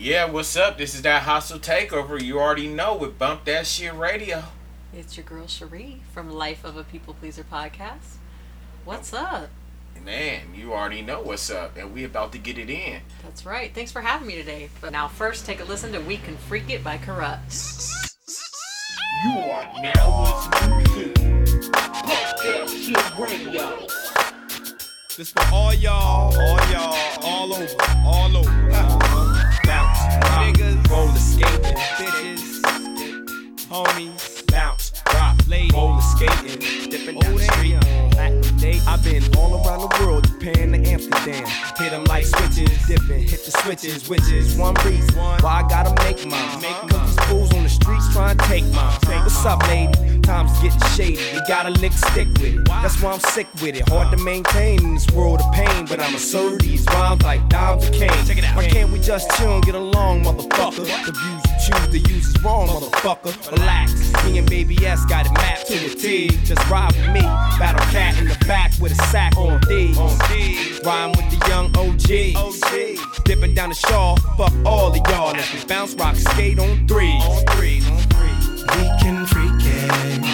Yeah, what's up? This is that hostile takeover. You already know with Bump That Shit Radio. It's your girl Cherie from Life of a People Pleaser podcast. What's up? Man, you already know what's up, and we about to get it in. That's right. Thanks for having me today. But now first, take a listen to "We Can Freak It" by Kurupt. You are now listening to That Shit Radio. This for all y'all, all y'all, all over, all over. Roller skating, bitches, homies, bounce, rock, ladies, roller skating, dipping down the street. I've been all around the world, Japan to Amsterdam. Hit 'em like switches, dipping, hit the switches, which is one reason why I gotta make mine. Cause these fools streets trying to take mine. What's up, lady? Time's getting shady. You gotta lick stick with it. That's why I'm sick with it. Hard to maintain in this world of pain, but I'ma serve these rhymes like dimes of cane. Check it out. Why can't we just chill and get along, motherfucker? Choose to use is wrong, motherfucker. Relax. Me and Baby S got it mapped to the T. Just ride with me. Battle cat in the back with a sack on D. Rhyme with the young OG. Dipping down the shaw. Fuck all of y'all. Let's we bounce, rock, skate on. On on threes. We can freak it,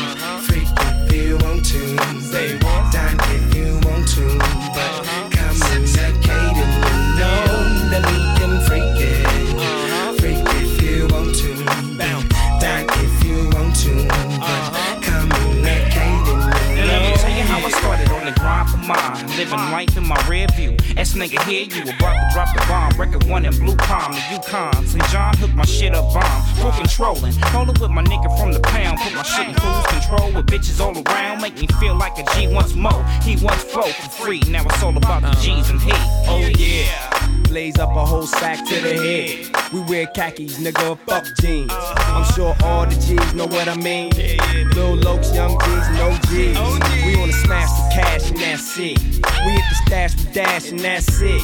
freak if you want to. Say what? Mine. Living life in my rear view. S nigga here, you about to drop the bomb. Record one in Blue Palm, the Yukon. St. John hooked my shit up bomb. Full controlling. Rolling with my nigga from the pound. Put my shit in cruise control with bitches all around. Make me feel like a G once more. He once flow for free. Now it's all about the G's and he. Oh yeah. Blaze up a whole sack to the head. We wear khakis, nigga, fuck jeans. I'm sure all the G's know what I mean. Lil Lokes, young G's, and OGs. We wanna smash the cash and that's it. We hit the stash, we dash and that's it.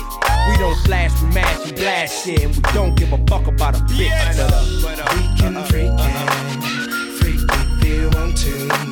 We don't flash, we mash, we blast shit, and we don't give a fuck about a bitch. But, uh, We can uh, uh, uh, freak it, freak if you want to.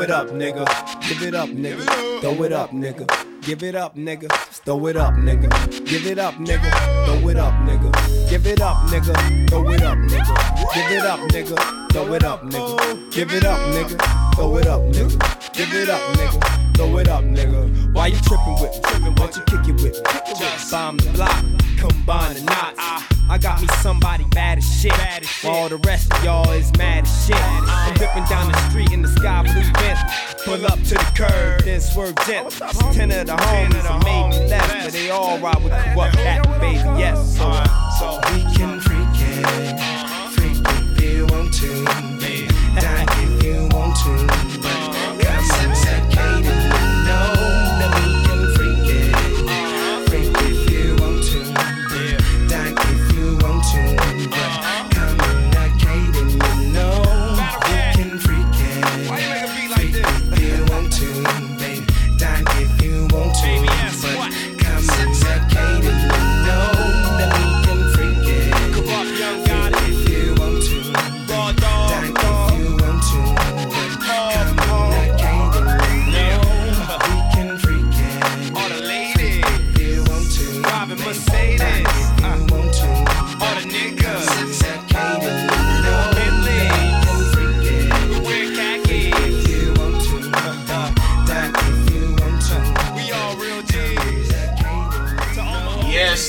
Throw it up, nigga. Give it up, nigga. Throw it up, nigga. Give it up, nigga. Throw it up, nigga. Give it up, nigga. Throw it up, nigga. Give it up, nigga. Throw it up, nigga. Give it up, nigga. Throw it up, nigga. Give it up, nigga. Throw it up, nigga. Give it up, nigga. Throw it up, nigga. Why you tripping with me? Why you kick it with me? Bomb the block, combine the knots. I got me somebody bad as shit. While all the rest of y'all is mad as shit. I'm ripping down the street in the sky blue vent. Pull up to the curb, then swerve gent. Ten of the homies are me left, but they all ride with corrupt cat, baby. Yes, so, so We can freak it, freak if you want to. Dine if you want to, but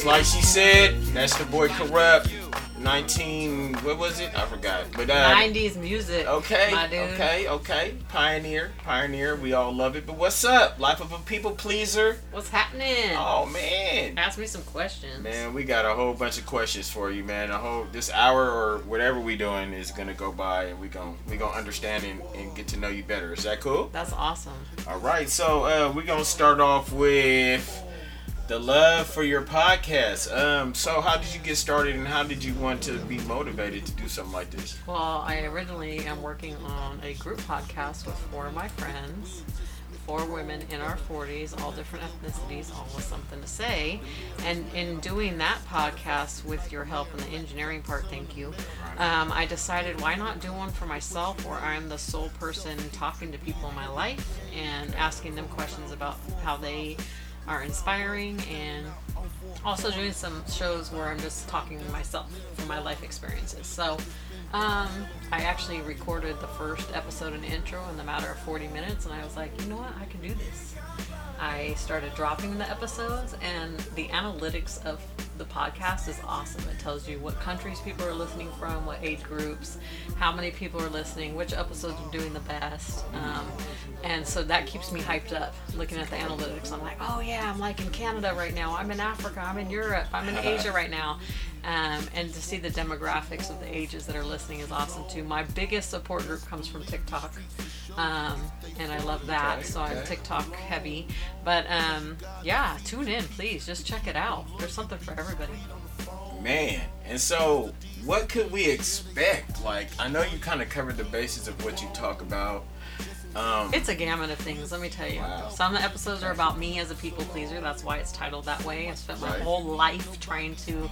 like she said, that's the boy Kurupt. 19, what was it? I forgot. But uh, 90s music. Okay, okay, okay. Pioneer, pioneer. We all love it. But what's up? Life of a people pleaser. What's happening? Oh man, Ask me some questions. man, we got a whole bunch of questions for you, man. A whole this hour or whatever we doing is gonna go by, and we gon' we gonna understand and, and get to know you better. Is that cool? That's awesome. All right, so uh, we're gonna start off with the love for your podcast. Um, so how did you get started, and how did you want to be motivated to do something like this? Well, I originally am working on a group podcast with four of my friends four women in our 40s, all different ethnicities, all with something to say. And in doing that podcast with your help in the engineering part, thank you, um, I decided why not do one for myself where I'm the sole person talking to people in my life and asking them questions about how they are inspiring and also doing some shows where I'm just talking to myself from my life experiences. So um, I actually recorded the first episode and intro in the matter of 40 minutes, and I was like, you know what, I can do this. I started dropping the episodes, and the analytics of the podcast is awesome. It tells you what countries people are listening from, what age groups, how many people are listening, which episodes are doing the best. Um, and so that keeps me hyped up looking at the analytics. I'm like, oh yeah, I'm like in Canada right now. I'm in Africa. I'm in Europe. I'm in Asia right now. Um, and to see the demographics of the ages that are listening is awesome too. My biggest support group comes from TikTok. Um, and I love that. Okay, so I'm okay. TikTok heavy. But um, yeah, tune in, please. Just check it out. There's something for everybody. Man, and so what could we expect? Like, I know you kind of covered the basis of what you talk about. Um, It's a gamut of things, let me tell you. Wow. Some episodes are about me as a people pleaser. That's why it's titled that way. I spent my Right. whole life trying to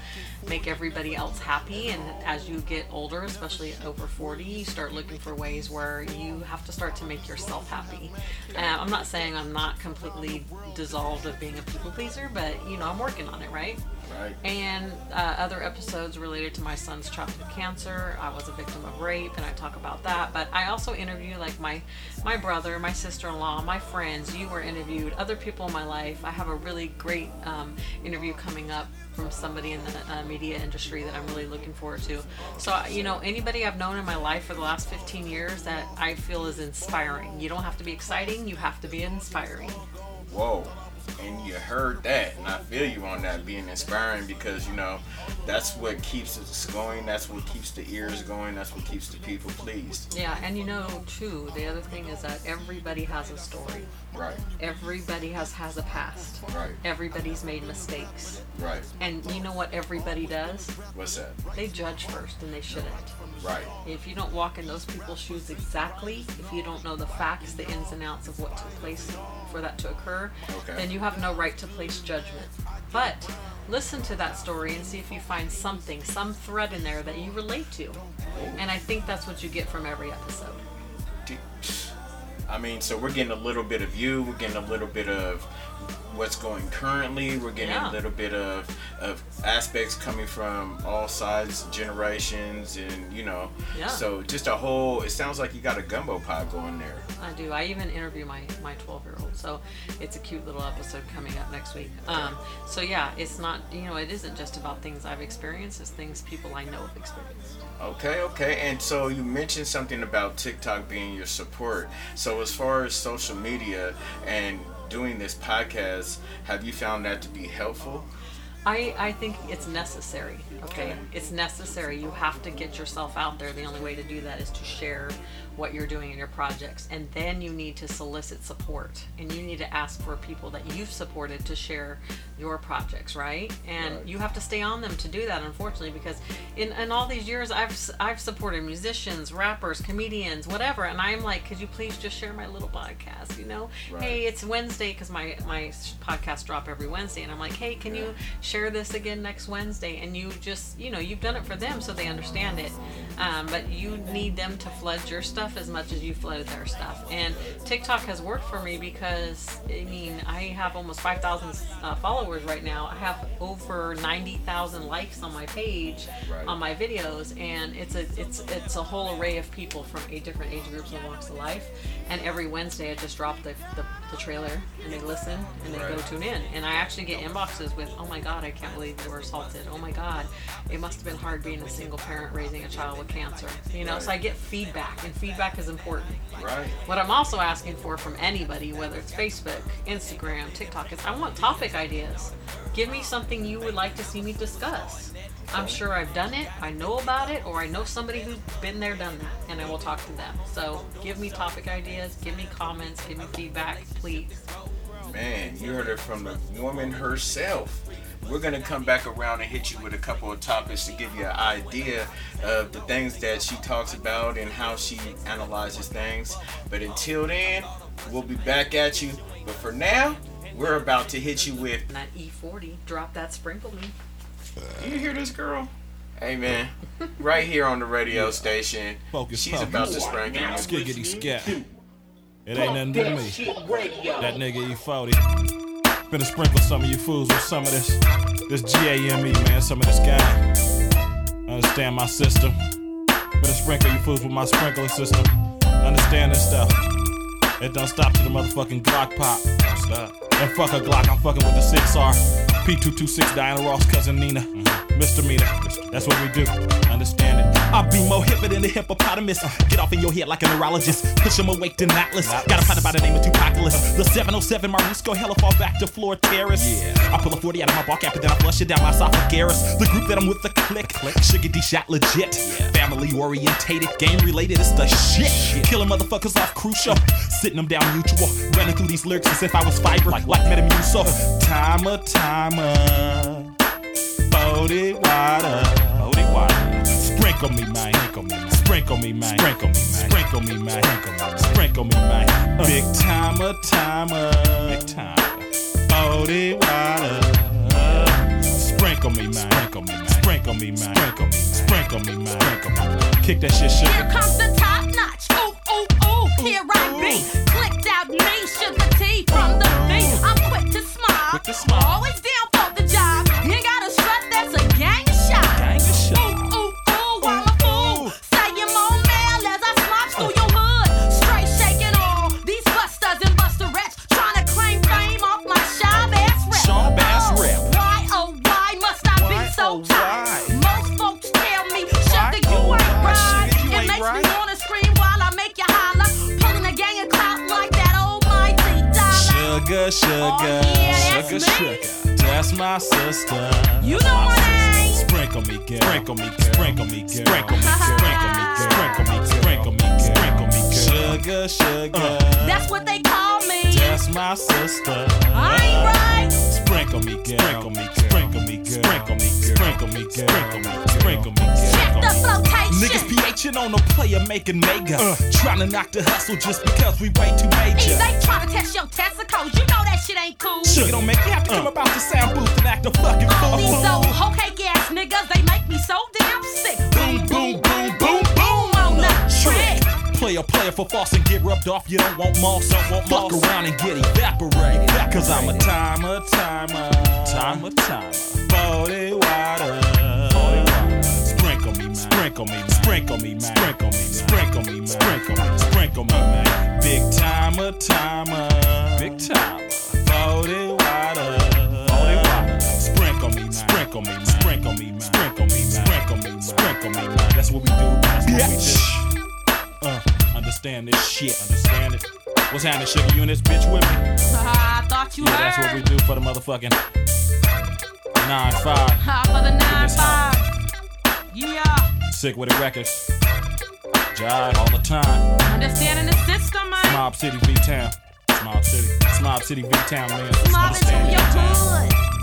make everybody else happy. And as you get older, especially over 40, you start looking for ways where you have to start to make yourself happy. Uh, I'm not saying I'm not completely dissolved of being a people pleaser, but you know, I'm working on it, right? Right. and uh, other episodes related to my son's childhood cancer. I was a victim of rape, and I talk about that. But I also interview like my my brother, my sister-in-law, my friends. You were interviewed, other people in my life. I have a really great um, interview coming up from somebody in the uh, media industry that I'm really looking forward to. So you know, anybody I've known in my life for the last 15 years that I feel is inspiring. You don't have to be exciting. You have to be inspiring. Whoa. And you heard that, and I feel you on that being inspiring because you know that's what keeps us going. That's what keeps the ears going. That's what keeps the people pleased. Yeah, and you know, too, the other thing is that everybody has a story. Right, Everybody has has a past. right, Everybody's made mistakes. right. And you know what everybody does? What's that? They judge first and they shouldn't. Right, If you don't walk in those people's shoes exactly, if you don't know the facts, the ins and outs of what took place for that to occur, Okay. then you have no right to place judgment. But listen to that story and see if you find something, some thread in there that you relate to. Oh. And I think that's what you get from every episode. I mean, so we're getting a little bit of you. We're getting a little bit of what's going currently. We're getting Yeah. a little bit of of aspects coming from all sides, generations, and you know. Yeah. So just a whole. It sounds like you got a gumbo pot going there. I do. I even interview my my 12 year old, so it's a cute little episode coming up next week. Um, so yeah, it's not you know it isn't just about things I've experienced. It's things people I know have experienced. Okay, okay. And so you mentioned something about TikTok being your support. So as far as social media and doing this podcast, have you found that to be helpful? I, I think it's necessary. Okay? Okay. it's necessary. You have to get yourself out there. The only way to do that is to share what you're doing in your projects, and then you need to solicit support, and you need to ask for people that you've supported to share your projects, right? And Right. you have to stay on them to do that, unfortunately, because in, in all these years, I've I've supported musicians, rappers, comedians, whatever, and I'm like, could you please just share my little podcast? You know, Right. hey, it's Wednesday because my my podcast drop every Wednesday, and I'm like, hey, can you share this again next Wednesday? And you just, you know, you've done it for them so they understand it, um, but you need them to flood your stuff as much as you flooded their stuff. And TikTok has worked for me because I mean, I have almost 5,000 uh, followers right now. I have over 90,000 likes on my page Right. on my videos, and it's a it's it's a whole array of people from eight different age groups and walks of life. And every Wednesday, I just drop the, the, the trailer, and they listen, and they go Right. tune in. And I actually get inboxes with, "Oh my God, I can't believe you were assaulted. Oh my God, it must have been hard being a single parent raising a child with cancer." You know, so I get feedback, and feedback is important. Right. What I'm also asking for from anybody, whether it's Facebook, Instagram, TikTok, is I want topic ideas. Give me something you would like to see me discuss. I'm sure I've done it, I know about it, or I know somebody who's been there, done that, and I will talk to them. So give me topic ideas, give me comments, give me feedback, please. Man, you heard it from the woman herself. We're gonna come back around and hit you with a couple of topics to give you an idea of the things that she talks about and how she analyzes things. But until then, We'll be back at you. But for now, we're about to hit you with. That E40, drop that sprinkle me. You hear this girl? Hey man, right here on the radio station. Focus, She's focus. about to You sprinkle now you. Skiggity scat. listening It ain't nothing to me. That nigga E40. Finna sprinkle some of you fools with some of this, this GAME, man, some of this guy. Understand my system. Finna sprinkle you fools with my sprinkler system. Understand this stuff. It don't stop to the motherfucking Glock pop. Stop. And fuck a Glock, I'm fucking with the 6R. P226 Diana Ross, cousin Nina. Mm-hmm. Misdemeanor. That's what we do. Understand it. I be more hipper than the hippopotamus. Get off in your head like a neurologist. Push him awake to Atlas. Got a partner by the name of Tupaculus. The 707 Marisco hella fall back to floor terrace. Yeah. I pull a 40 out of my bar cap and then I flush it down my esophagus. The group that I'm with, the click. Sugar D shot legit. Family orientated, game related, it's the shit. Killing motherfuckers off crucial. Sitting them down mutual. Running through these lyrics as if I was fiber. Like, like Metamucil. Timer, timer. Body water. Sprinkle me, man. Sprinkle me, man. Sprinkle me, man. Sprinkle me, man. Sprinkle me, man. Sprinkle me, man. Big timer, timer. Big timer. Body water. Sprinkle me, man. Sprinkle me, man. Sprinkle me, man. Sprinkle me, man. Sprinkle me, man. Sprinkle me, man. Kick that shit, Here comes the top notch. Ooh, ooh, ooh. Here I be. Clicked out me, sugar tea from the beat. I'm quick to smile. Quick to smile. Always down Sugar, sugar, Oh, yeah, that's sugar, me. sugar. That's my sister. You know my my sister. name. Sprinkle me, girl. Sprinkle me, girl. Sprinkle me, girl. Sprinkle me, girl. Sprinkle me, girl. Sprinkle me, girl. Sprinkle me, girl. Sprinkle me, girl. Sugar, sugar. Uh. That's what they call me. That's my sister. I ain't right. Sprinkle me, girl. Sprinkle me, girl. Sprinkle me, girl. Sprinkle me, girl. Sprinkle me, girl. Sprinkle me, girl. Sprinkle me, girl. Check the flotation. Niggas PHing on a player making mega. Uh. Trying to knock the hustle just because we way too Hey, major. they try to test your testicles. You know that shit ain't cool. Sugar don't make me have to come uh. about the sound booth and act a fucking All these fool. old hoe Player, player for false and get rubbed off. You don't want moss, don't want Fuck around and get evaporated. Cause I'm a Timer, timer. Timer, timer. Body water. Body water. Sprinkle me, man. Sprinkle me, man. Sprinkle me, man. Sprinkle me, man. Sprinkle me, man. Sprinkle me, sprinkle me, man. Big timer, timer. Big timer. Body water. Body water. Sprinkle me. Sprinkle me, man. Sprinkle me, man. Sprinkle me, man. Sprinkle me, man. Sprinkle me, man. That's what we do. That's what we do. Understand this shit. Understand it. What's happening, sugar? You in this bitch with me? I thought you Yeah, heard. that's what we do for the motherfucking nine five. Ha, for the nine five. Yeah. Sick with the records. Jive all the time. Understanding the system, man. Mob City V Town. Mob City. Mob City V Town, man. Mob into Understand your that.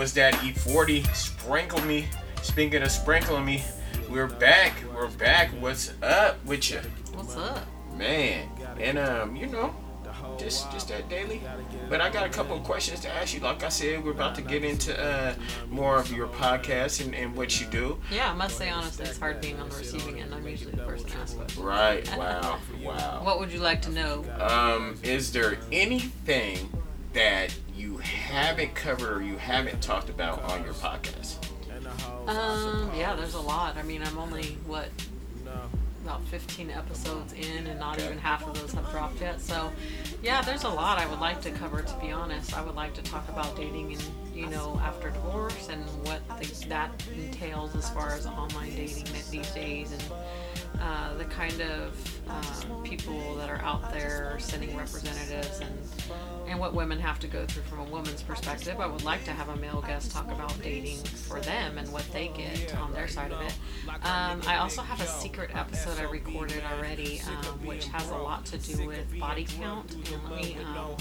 Was that E40. Sprinkle me. Speaking of sprinkling me, we're back. We're back. What's up with you? What's up? Man. And um, you know, just just that daily. But I got a couple of questions to ask you. Like I said, we're about to get into uh more of your podcast and, and what you do. Yeah, I must say honestly, it's hard being on the receiving end. I'm usually the person asked questions. Right. Wow. Wow. What would you like to know? Um, is there anything that you haven't covered or you haven't talked about on your podcast? Um, yeah, there's a lot. I mean, I'm only what about 15 episodes in, and not even half of those have dropped yet. So, yeah, there's a lot I would like to cover. To be honest, I would like to talk about dating and you you know, after divorce and what the, that entails as far as online dating these days and uh, the kind of um, people that are out there sending representatives and and what women have to go through from a woman's perspective. I would like to have a male guest talk about dating for them and what they get on their side of it. Um, I also have a secret episode I recorded already, um, which has a lot to do with body count. And let me um,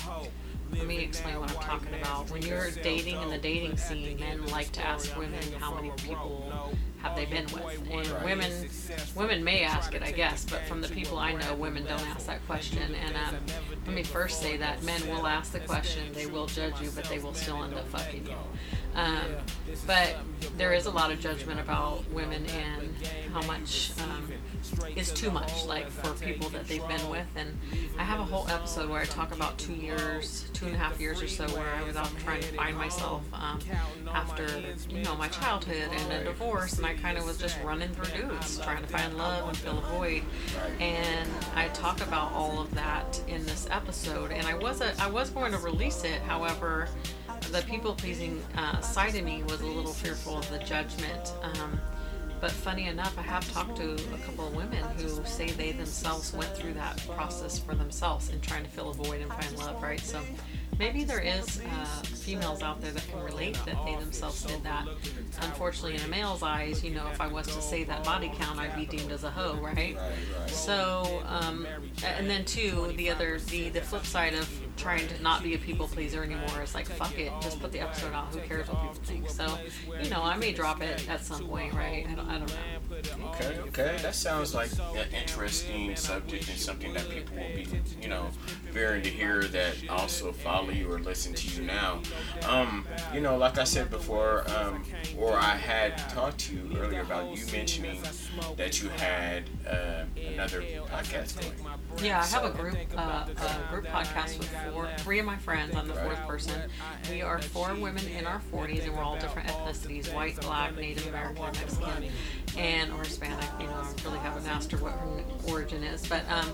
let me explain what I'm talking about. When you're dating in the dating scene, men like to ask women how many people have they been with, and women women may ask it, I guess, but from the people I know, women don't ask that question. And um, let me first say that men will ask the question, they will judge you, but they will still end up fucking you. Um, but there is a lot of judgment about women and how much um, is too much, like for people that they've been with. And I have a whole episode where I talk about two years, two and a half years or so, where I was out trying to find myself um, after, you know, my childhood and a divorce, and I kind of was just running through dudes, trying to find love and fill a void. And I talk about all of that in this episode, and I was a, I was going to release it, however the people pleasing uh, side of me was a little fearful of the judgment. Um, but funny enough, I have talked to a couple of women who say they themselves went through that process for themselves in trying to fill a void and find love, right? So maybe there is uh, females out there that can relate that they themselves did that. Unfortunately, in a male's eyes, you know, if I was to say that body count, I'd be deemed as a hoe, right? So, um, and then two, the other, the the flip side of trying to not be a people pleaser anymore is like, fuck it, just put the episode out. Who cares what people think? So, you know, I may drop it at some point, right? I don't, I don't know. Okay, okay, that sounds like an interesting subject and something that people will be, you know, bearing to hear that also follow you or listen to you now. Um, you know, like I said before, um, or I had talked to you earlier about you mentioning that you had uh, another podcast going. Yeah, I have a group uh, a group podcast with four, three of my friends. I'm the fourth person. We are four women in our 40s, and we're all different ethnicities: white, black, Native American, Mexican, and or Hispanic. You know, I really haven't asked her what her origin is, but um,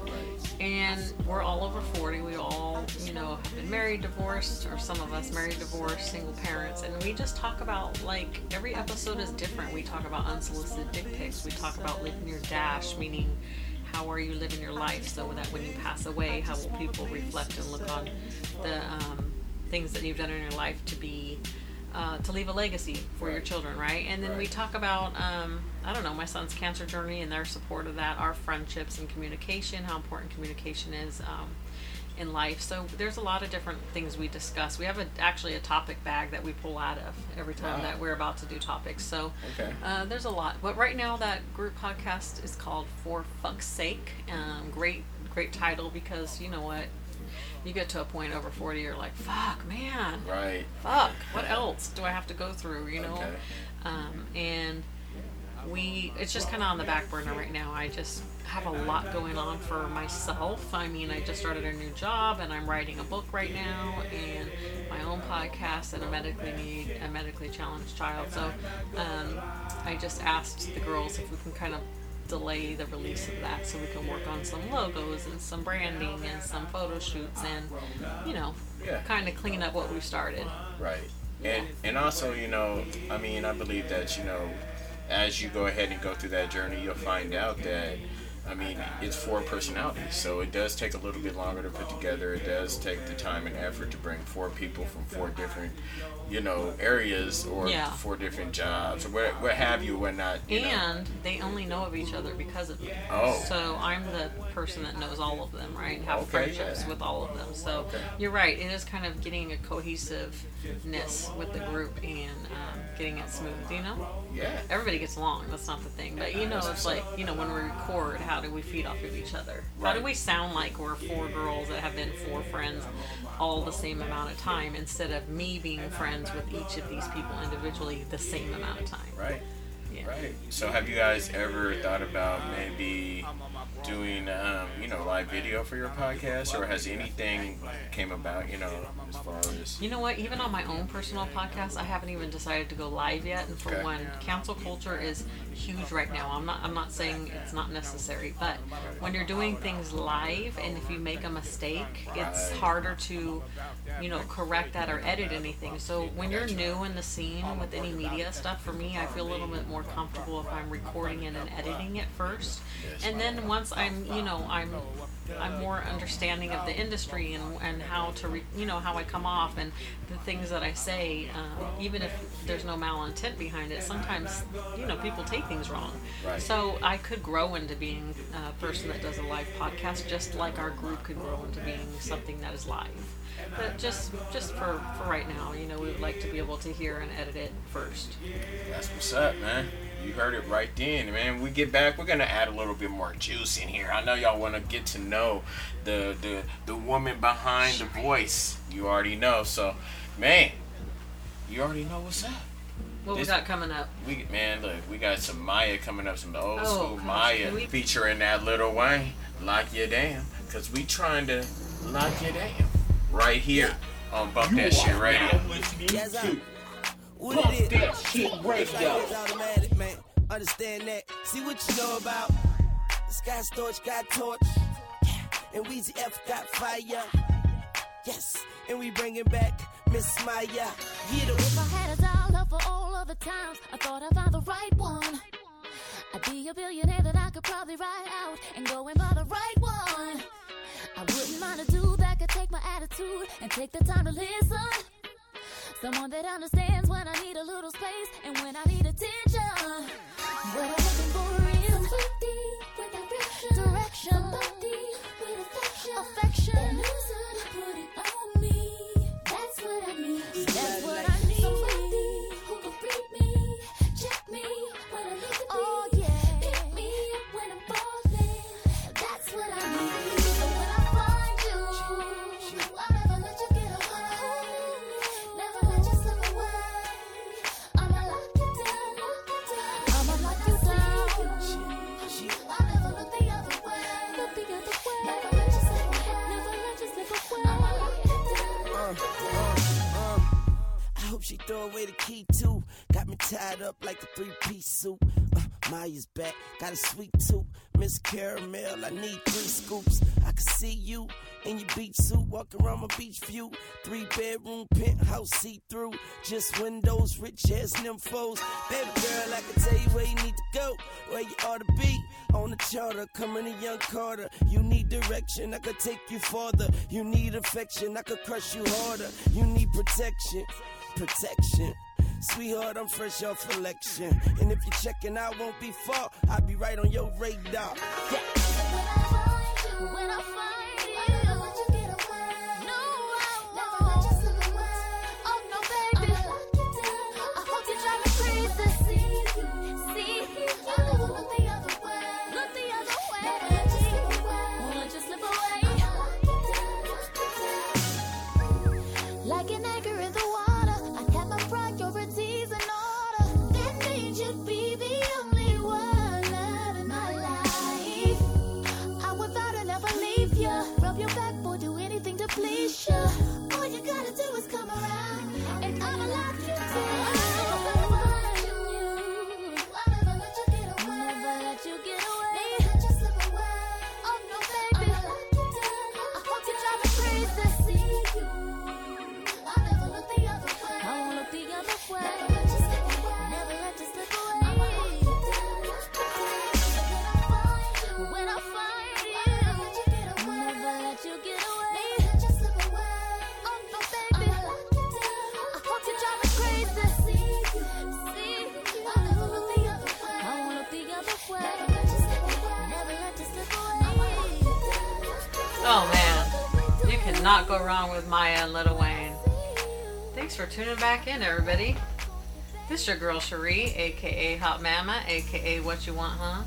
and we're all over 40. We all, you know, have been married, divorced, or some of us married, divorced, single parents, and we just talk about like every episode is different. We talk about unsolicited dick pics. We talk about living your dash, meaning how are you living your life so that when you pass away, how will people reflect and look on the um, things that you've done in your life to be uh, to leave a legacy for your children, right? And then we talk about um, I don't know my son's cancer journey and their support of that, our friendships and communication, how important communication is. Um, in life. So there's a lot of different things we discuss. We have a, actually a topic bag that we pull out of every time Wow. that we're about to do topics. So Okay. uh, there's a lot. But right now that group podcast is called For Fuck's Sake. Um, great, great title because you know what? You get to a point over 40, you're like, fuck, man. Right. Fuck. What else do I have to go through? You know. Okay. Um, and we it's just kind of on the back burner right now i just have a lot going on for myself i mean i just started a new job and i'm writing a book right now and my own podcast and a medically need a medically challenged child so um, i just asked the girls if we can kind of delay the release of that so we can work on some logos and some branding and some photo shoots and you know Yeah. kind of clean up what we've started Right. And and also, you know, I mean, I believe that, you know, as you go ahead and go through that journey, you'll find out that I mean, it's four personalities, so it does take a little bit longer to put together. It does take the time and effort to bring four people from four different, you know, areas or Yeah. four different jobs or what, what have you, what not. You know. and they only know of each other because of me. Oh. So I'm the person that knows all of them, right? And have Okay, friendships yeah. with all of them. So Okay. you're right. It is kind of getting a cohesiveness with the group and um, getting it smooth. You know, Yeah. everybody gets along. That's not the thing. But you know, it's like you know when we record, how do we feed off of each other? How do we sound like we're four girls that have been four friends all the same amount of time instead of me being friends with each of these people individually the same amount of time? Right. Yeah. right. So have you guys ever thought about maybe doing, um, you know, live video for your podcast, or has anything came about, you know, as far as You know what? Even on my own personal podcast, I haven't even decided to go live yet. And for Okay. one, cancel culture is huge right now. I'm not. I'm not saying it's not necessary, but when you're doing things live, and if you make a mistake, it's harder to, you know, correct that or edit anything. So when you're new in the scene with any media stuff, for me, I feel a little bit more comfortable if I'm recording it and editing it first, and then once I'm, you know, I'm I'm more understanding of the industry and, and how to, re, you know, how I come off and the things that I say, um, even if there's no malintent behind it, sometimes, you know, people take things wrong. Right. So I could grow into being a person that does a live podcast, just like our group could grow into being something that is live. But just, just for, for right now, you know, we would like to be able to hear and edit it first. That's what's up, man. You heard it right then, man. We get back, we're gonna add a little bit more juice in here. I know y'all wanna get to know the the the woman behind the voice. You already know, so man, you already know what's up. What This- we got coming up? We man, look, we got some Mya coming up, some old Oh, school gosh, Mya we- featuring that Lil Wayne. Lock your down, cause we trying to lock you down right here on Bump That Shit Radio. Yes, What Bump it is? that shit It's radio. automatic, man. Understand that. See what you know about. Sky Storch got torch. And Weezy F got fire. Yes. And we bringing back Miss Mya. Get her. If I had a dollar for all of the times I thought I found the right one, I'd be a billionaire that I could probably ride out and go and buy the right one. I wouldn't mind a dude that could take my attitude and take the time to listen. Someone that understands when I need a little space and when I need attention. What I'm looking for is somebody with direction, somebody away the key too. Got me tied up like a three piece suit. Uh, Mya's back, got a sweet tooth. Miss Caramel, I need three scoops. I can see you in your beach suit, walking around my beach view. Three bedroom penthouse, see through. Just windows, rich ass nymphos. Baby girl, I can tell you where you need to go, where you ought to be. On the charter, coming to young Carter. You need direction, I could take you farther. You need affection, I could crush you harder. You need protection, protection. Sweetheart, I'm fresh off election. And if you're checking, I won't be far. I'll be right on your radar. Yeah. When I find you, I'll This your girl Cherie, aka Hot Mama, aka What You Want, Huh?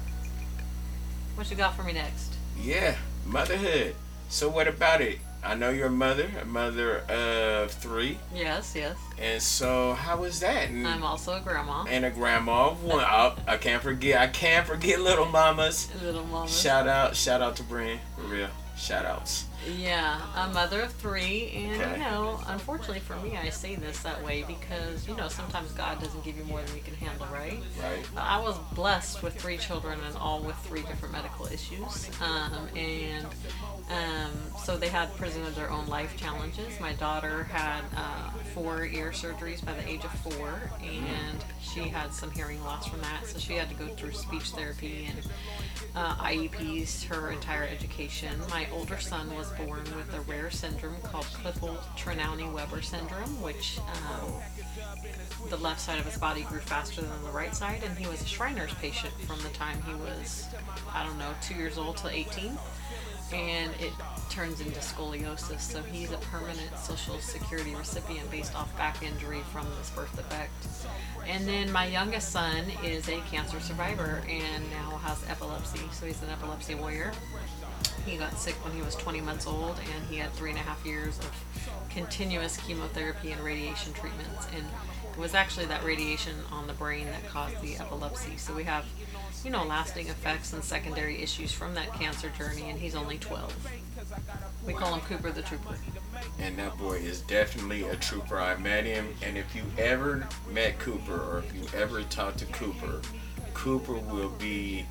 What you got for me next? Yeah, motherhood. So what about it? I know you're a mother, a mother of three, Yes, yes. and so how was that? And, I'm also a grandma. and a grandma of one. I, I can't forget. I can't forget little mamas. Little mama. Shout out, shout out to Brian, for real. Shout outs. Yeah, a mother of three, and Okay. you know, unfortunately for me, I say this that way because you know sometimes God doesn't give you more than you can handle, right? Right. I was blessed with three children and all with three different medical issues, um, and um, so they had presented their own life challenges. My daughter had uh, four ear surgeries by the age of four, and she had some hearing loss from that, so she had to go through speech therapy and uh, IEPs her entire education. My older son was born with a rare syndrome called Klippel-Trenaunay-Weber syndrome, which um, the left side of his body grew faster than the right side, and he was a Shriner's patient from the time he was, I don't know, two years old till 18. And it turns into scoliosis, so he's a permanent Social Security recipient based off back injury from this birth defect. And then my youngest son is a cancer survivor and now has epilepsy, so he's an epilepsy warrior. He got sick when he was 20 months old, and he had three and a half years of continuous chemotherapy and radiation treatments. And it was actually that radiation on the brain that caused the epilepsy. So we have, you know, lasting effects and secondary issues from that cancer journey, and he's only 12. We call him Cooper the Trooper. And that boy is definitely a trooper. I met him, and if you ever met Cooper or if you ever talked to Cooper, Cooper will be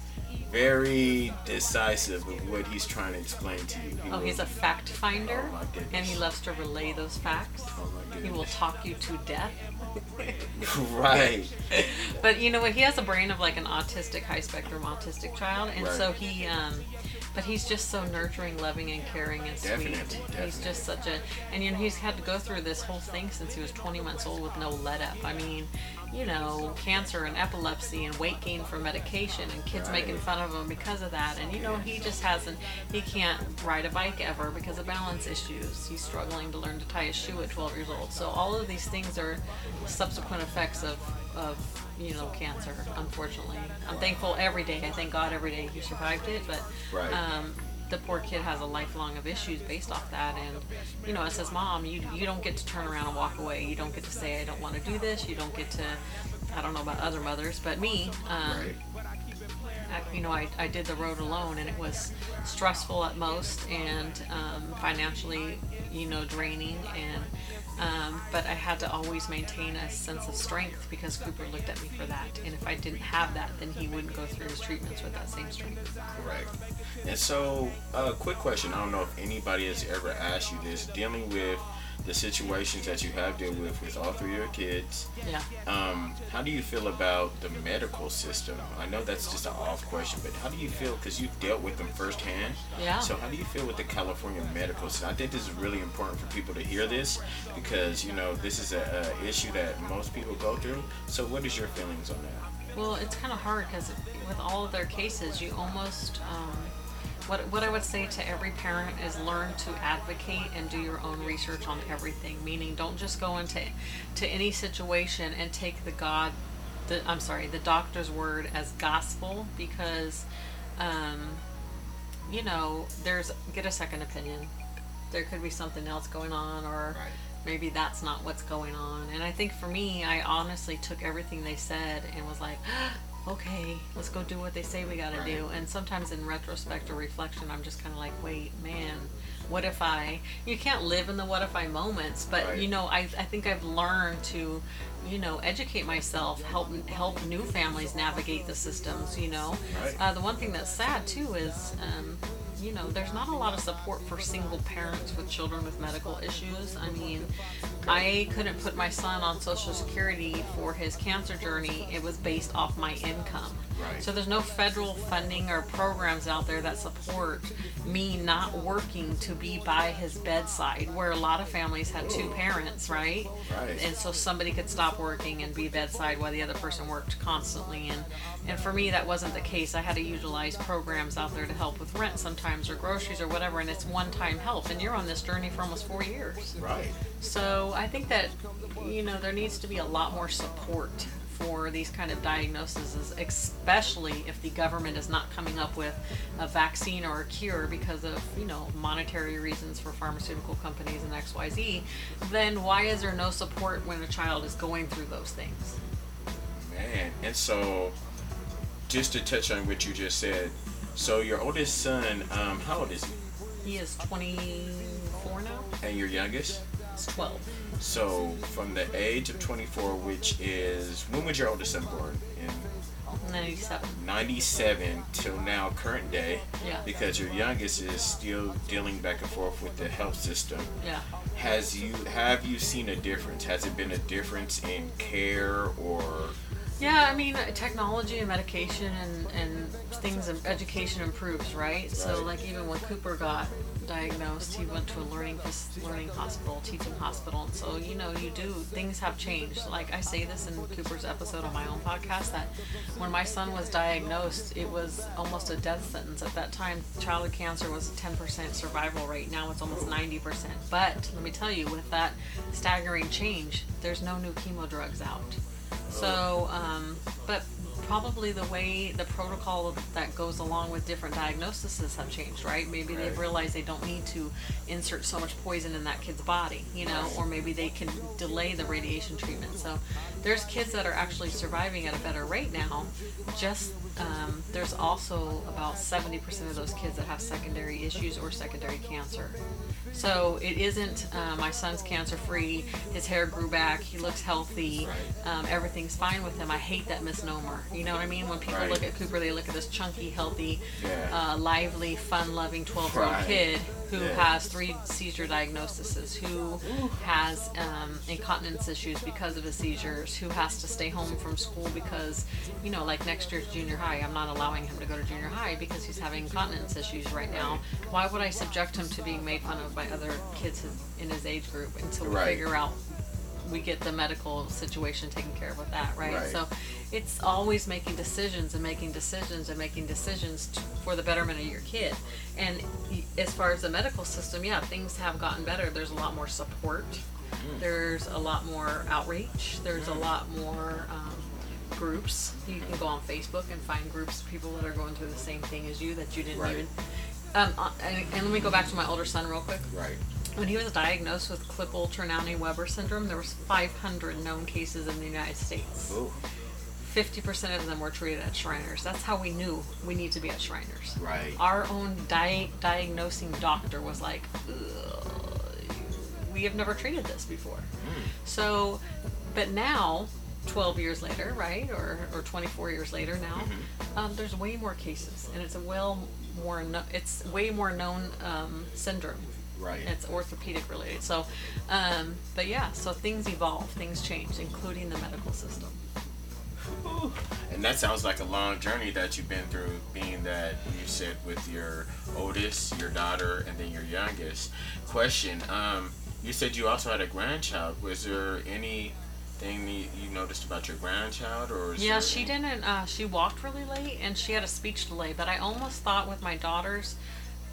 very decisive of what he's trying to explain to you. He Oh, will- he's a fact finder, Oh, and he loves to relay those facts. Oh, my He will talk you to death. right. But you know what? He has a brain of like an autistic, high spectrum autistic child, and Right. so he, um, but he's just so nurturing, loving, and caring and Definitely, sweet. He's just such a, and you know, he's had to go through this whole thing since he was 20 months old with no let up. I mean, you know, cancer and epilepsy and weight gain from medication, and kids Right. making fun of him because of that. And you know, he just hasn't, he can't ride a bike ever because of balance issues. He's struggling to learn to tie his shoe at 12 years old. So all of these things are subsequent effects of, of you know, cancer, unfortunately. I'm thankful every day. I thank God every day he survived it, but Right. um, the poor kid has a lifelong of issues based off that. And, you know, it says, Mom, you, you don't get to turn around and walk away. You don't get to say, I don't want to do this. You don't get to, I don't know about other mothers, but me, um, Right. I- you know, I, I did the road alone and it was stressful at most and um, financially, you know, draining. And um, but I had to always maintain a sense of strength because Cooper looked at me for that. And if I didn't have that, then he wouldn't go through his treatments with that same strength. Correct. And so, uh, quick question. I don't know if anybody has ever asked you this. Dealing with the situations that you have dealt with with all three of your kids, Yeah. um, how do you feel about the medical system? I know that's just an off question, but how do you feel? Because you've dealt with them firsthand. Yeah. So how do you feel with the California medical system? I think this is really important for people to hear this because you know this is a, a issue that most people go through. So what is your feelings on that? Well, it's kind of hard because with all of their cases, you almost. Um, what, what I would say to every parent is learn to advocate and do your own research on everything. Meaning, don't just go into to any situation and take the God, the I'm sorry, the doctor's word as gospel because, um, you know, there's get a second opinion. There could be something else going on, or Right. maybe that's not what's going on. And I think for me, I honestly took everything they said and was like, okay, let's go do what they say we got to do. And sometimes in retrospect or reflection, I'm just kind of like, wait, man, what if I? You can't live in the what if I moments, but Right. you know, I, I think I've learned to, you know, educate myself, help help new families navigate the systems. You know, Right. uh, the one thing that's sad too is. Um, you know, there's not a lot of support for single parents with children with medical issues. I mean, I couldn't put my son on Social Security for his cancer journey. It was based off my income. Right. So there's no federal funding or programs out there that support me not working to be by his bedside, where a lot of families had two parents, right? Right. And so somebody could stop working and be bedside while the other person worked constantly. And and for me, that wasn't the case. I had to utilize programs out there to help with rent sometimes or groceries or whatever, and it's one-time help. And you're on this journey for almost four years. Right. So I think that you know there needs to be a lot more support for these kind of diagnoses, especially if the government is not coming up with a vaccine or a cure because of you know monetary reasons for pharmaceutical companies and X Y Z, then why is there no support when a child is going through those things? Man, and so just to touch on what you just said, so your oldest son, um, how old is he? He is 24 now. And your youngest? He's 12. So from the age of 24, which is when was your oldest son born? In 97. 97 till now, current day. Yeah. Because your youngest is still dealing back and forth with the health system. Yeah. Has you have you seen a difference? Has it been a difference in care or? Yeah, I mean, technology and medication and, and things education improves, right? So, like, even when Cooper got diagnosed, he went to a learning learning hospital, teaching hospital. And so, you know, you do, things have changed. Like, I say this in Cooper's episode on my own podcast that when my son was diagnosed, it was almost a death sentence. At that time, childhood cancer was a 10% survival rate. Now it's almost 90%. But let me tell you, with that staggering change, there's no new chemo drugs out. So, um, but probably the way the protocol that goes along with different diagnoses have changed, right? Maybe they've realized they don't need to insert so much poison in that kid's body, you know, or maybe they can delay the radiation treatment. So, there's kids that are actually surviving at a better rate now. Just um, there's also about 70% of those kids that have secondary issues or secondary cancer. So it isn't uh, my son's cancer free. His hair grew back. He looks healthy. Um, everything's fine with him. I hate that misnomer. You know what I mean? When people Right. look at Cooper, they look at this chunky, healthy, Yeah. uh, lively, fun-loving 12-year-old Right. kid who Yeah. has three seizure diagnoses, who has um, incontinence issues because of his seizures, who has to stay home from school because, you know, like next year's junior high, I'm not allowing him to go to junior high because he's having incontinence issues right now. Why would I subject him to being made fun of by other kids in his age group until we Right. figure out we get the medical situation taken care of with that, right? Right. So it's always making decisions and making decisions and making decisions t- for the betterment of your kid. And as far as the medical system, yeah, things have gotten better. There's a lot more support. There's a lot more outreach. There's a lot more um, groups. You can go on Facebook and find groups of people that are going through the same thing as you that you didn't Right. even. Um, uh, and, and let me go back to my older son real quick. Right. When he was diagnosed with Klippel-Trenaunay-Weber syndrome, there was 500 known cases in the United States. Ooh. 50% of them were treated at Shriners. That's how we knew we need to be at Shriners. Right. Our own di- diagnosing doctor was like, we have never treated this before. So, but now, 12 years later, right, or, or 24 years later now, um, there's way more cases, and it's a well more no- it's way more known um, syndrome. Right. It's orthopedic related. So, um, but yeah, so things evolve, things change, including the medical system. And that sounds like a long journey that you've been through, being that you said with your oldest, your daughter, and then your youngest. Question: um, You said you also had a grandchild. Was there anything that you noticed about your grandchild, or Yeah, she any- didn't. Uh, she walked really late, and she had a speech delay. But I almost thought with my daughter's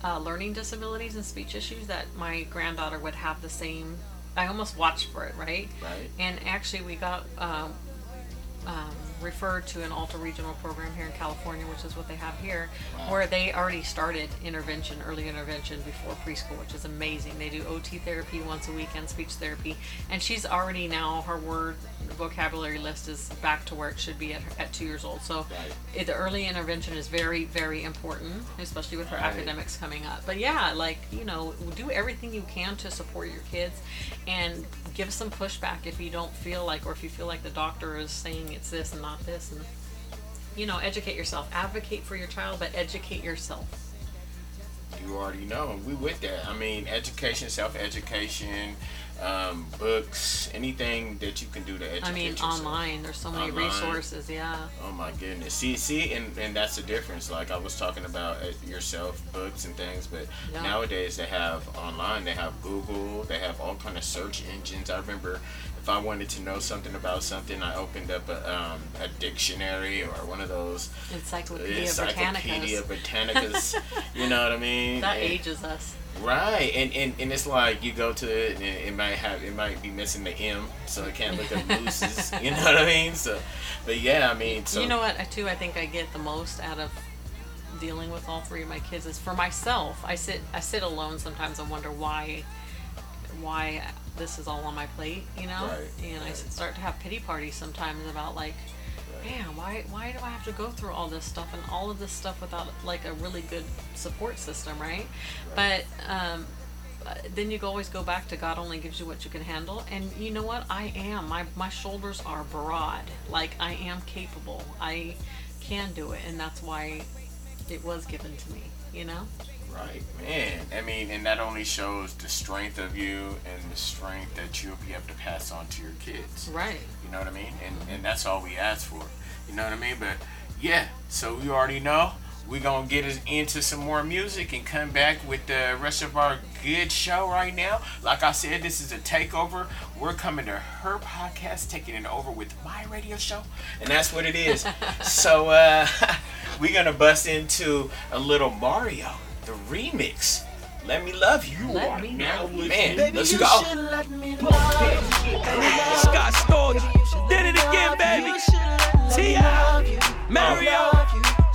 uh, learning disabilities and speech issues that my granddaughter would have the same. I almost watched for it, right? Right. And actually, we got um, um, referred to an Alta Regional program here in California, which is what they have here, where they already started intervention, early intervention before preschool, which is amazing. They do OT therapy once a week and speech therapy, and she's already now her word vocabulary list is back to where it should be at, at two years old. So it, the early intervention is very, very important, especially with her Right. academics coming up. But yeah, like you know, do everything you can to support your kids, and give some pushback if you don't feel like, or if you feel like the doctor is saying it's this and not this, and you know, educate yourself. Advocate for your child, but educate yourself. You already know. We with that. I mean, education, self-education, um, books, anything that you can do to educate I mean, yourself. online. There's so many Online. resources. Yeah. Oh my goodness. See, see, and, and that's the difference. Like I was talking about uh, yourself, books and things, but Yeah. nowadays they have online. They have Google. They have all kind of search engines. I remember if I wanted to know something about something, I opened up a, um, a dictionary or one of those Encyclopedia, Encyclopedia Britannicas. You know what I mean? That And- ages us. Right, and, and and it's like you go to it, and it might have it might be missing the M, so it can't look up mooses. You know what I mean? So, but yeah, I mean, so you know what? I too. I think I get the most out of dealing with all three of my kids is for myself. I sit. I sit alone sometimes and wonder why, why this is all on my plate. You know, Right, and I start to have pity parties sometimes about like, man, why why do I have to go through all this stuff and all of this stuff without like a really good support system, right? But um, then you always go back to God only gives you what you can handle. And you know what? I am. My my shoulders are broad. Like I am capable. I can do it, and that's why it was given to me. You know. Right, man. I mean, and that only shows the strength of you and the strength that you'll be able to pass on to your kids. Right. You know what I mean? And and that's all we ask for. You know what I mean? But yeah, so you already know. We're gonna get us into some more music and come back with the rest of our good show right now. Like I said, this is a takeover. We're coming to her podcast, taking it over with my radio show, and that's what it is. so uh, we're gonna bust into a little Mario, the remix. Let me love you. Let are me now love you. man. Baby, let's go. let me love Scott Storch, did it again, baby. T.I. Mario,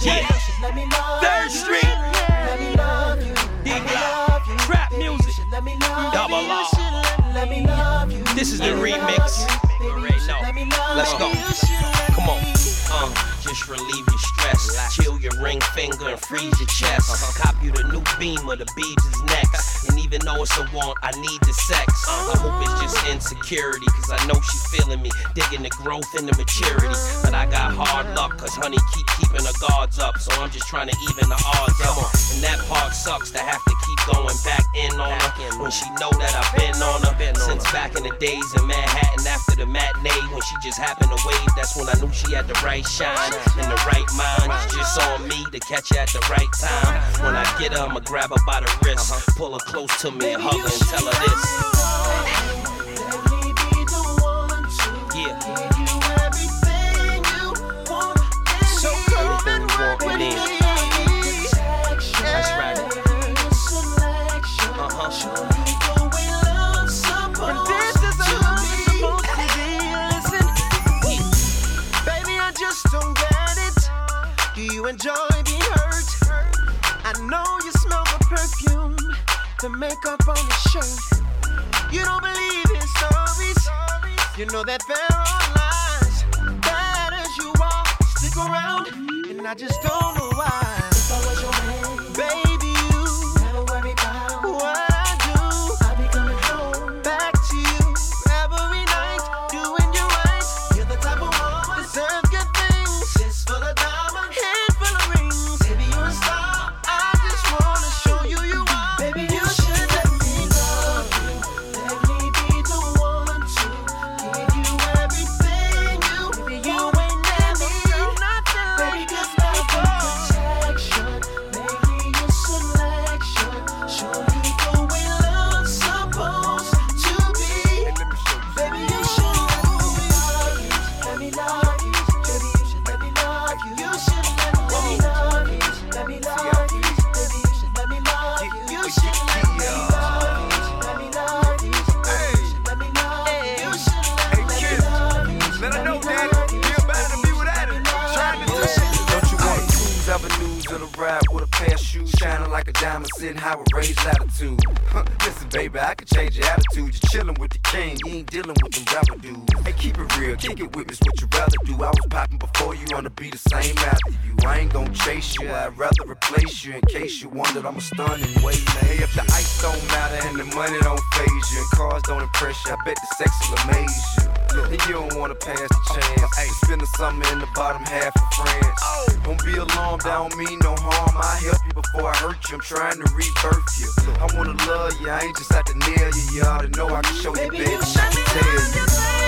yeah. Third Street, D-Block, trap music, double R. This is the remix. You already know. Let's go. Come on. Uh, just relieve your stress. Chill your ring finger and freeze your chest. Cop you the new beamer, the beads is next. And even though it's a want, I need the sex. I hope it's just insecurity, cause I know she feeling me. Digging the growth and the maturity. But I got hard luck, cause honey keep keeping her guards up. So I'm just trying to even the odds up. And that part sucks to have to keep going back in on her. When she know that I've been on her. Since back in the days in Manhattan after the matinee. When she just happened to wave, that's when I knew she had the right shine and the right mind. It's just on me to catch her at the right time. When I get her, I'ma grab her by the wrist, uh-huh. pull her close to me and hug her and tell her this. The makeup on your shirt. You don't believe his stories. You know that there are lies. Bad as you are, stick around, and I just don't know why. Sitting high with raised latitude? Listen, baby, I can change your attitude. You're chilling with the king, you ain't dealing with them rapper dudes. Hey, keep it real, kick it with me, what you rather do. I was popping before you, wanna be the same after you. I ain't gonna chase you, I'd rather replace you in case you wondered I'm a stunning way. Hey, if the ice don't matter and the money don't faze you, and cars don't impress you, I bet the sex will amaze you. And you don't wanna pass the chance. Hey, spending something in the bottom half of France. Don't be alarmed, I don't mean no harm. I help you before I hurt you. I'm trying to rebirth you. I wanna love you, I ain't just out to nail you. You ought to know I can show you, baby, I can tell you.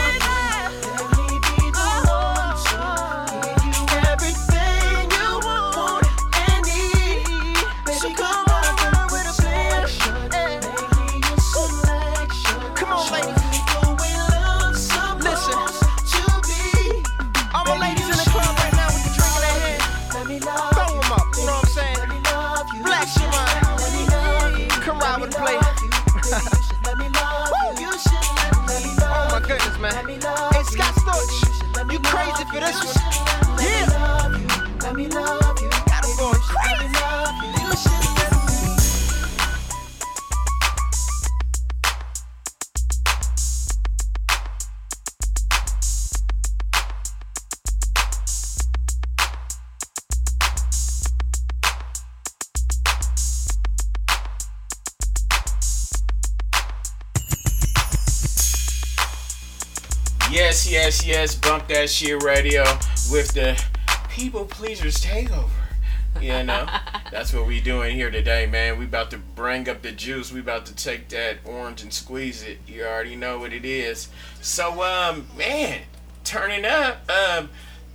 I mean, Yes, yes. Bump that shit radio with the people pleasers takeover. You know, that's what we doing here today, man. We about to bring up the juice. We about to take that orange and squeeze it. You already know what it is. So, um, man, turning up. Um,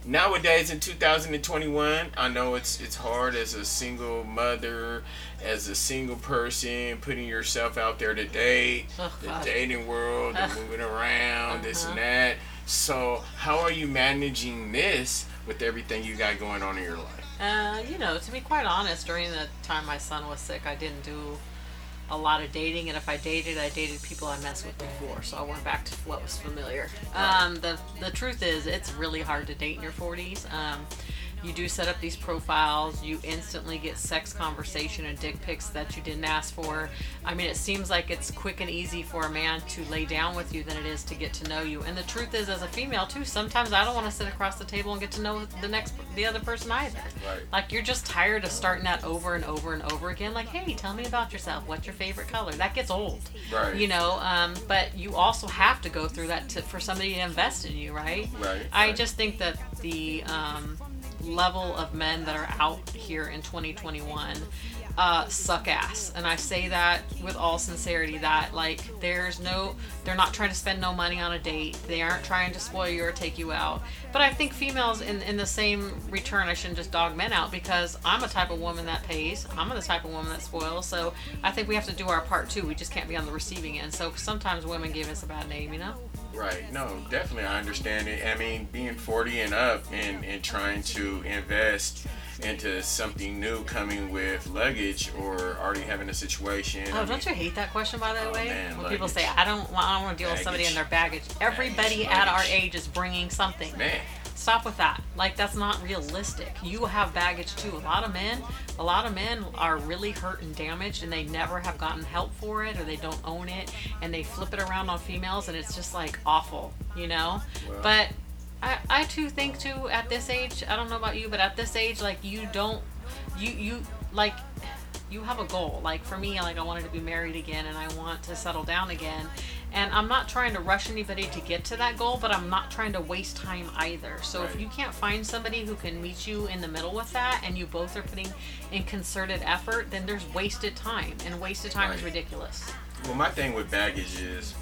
nowadays in 2021, I know it's it's hard as a single mother, as a single person, putting yourself out there to date, Oh, the dating world, the moving around, this and that. So, how are you managing this with everything you got going on in your life? Uh, you know, to be quite honest, during the time my son was sick, I didn't do a lot of dating, and if I dated, I dated people I messed with before, so I went back to what was familiar. Um, the the truth is, it's really hard to date in your 40s. Um, you do set up these profiles, you instantly get sex conversation and dick pics that you didn't ask for. I mean, it seems like it's quick and easy for a man to lay down with you than it is to get to know you. And the truth is, as a female too, sometimes I don't want to sit across the table and get to know the next, the other person either. Right. Like you're just tired of starting that over and over and over again. Like, hey, tell me about yourself. What's your favorite color? That gets old. Right. You know. Um, but you also have to go through that to, for somebody to invest in you, right? Right, I right. just think that the um, level of men that are out here in 2021 uh, suck ass, and I say that with all sincerity. That like, there's no, they're not trying to spend no money on a date. They aren't trying to spoil you or take you out. But I think females, in in the same return, I shouldn't just dog men out because I'm a type of woman that pays. I'm the type of woman that spoils. So I think we have to do our part too. We just can't be on the receiving end. So sometimes women give us a bad name, you know. Right. No, definitely. I understand it. I mean, being 40 and up and, and trying to invest into something new coming with luggage or already having a situation. Oh, I don't you hate that question by the Oh, way? man, when people say, "I don't, want, I don't want to deal with somebody Baggage. and their baggage." Everybody Baggage, at our age is bringing something. Man. Stop with that. Like that's not realistic. You have baggage too. A lot of men, a lot of men are really hurt and damaged, and they never have gotten help for it, or they don't own it, and they flip it around on females, and it's just like awful, you know. Well. But I, I too think too at this age. I don't know about you, but at this age, like you don't, you you like you have a goal. Like for me, like I wanted to be married again and I want to settle down again. And I'm not trying to rush anybody to get to that goal, but I'm not trying to waste time either. So if you can't find somebody who can meet you in the middle with that and you both are putting in concerted effort, then there's wasted time. And wasted time is ridiculous. Well, my thing with baggage is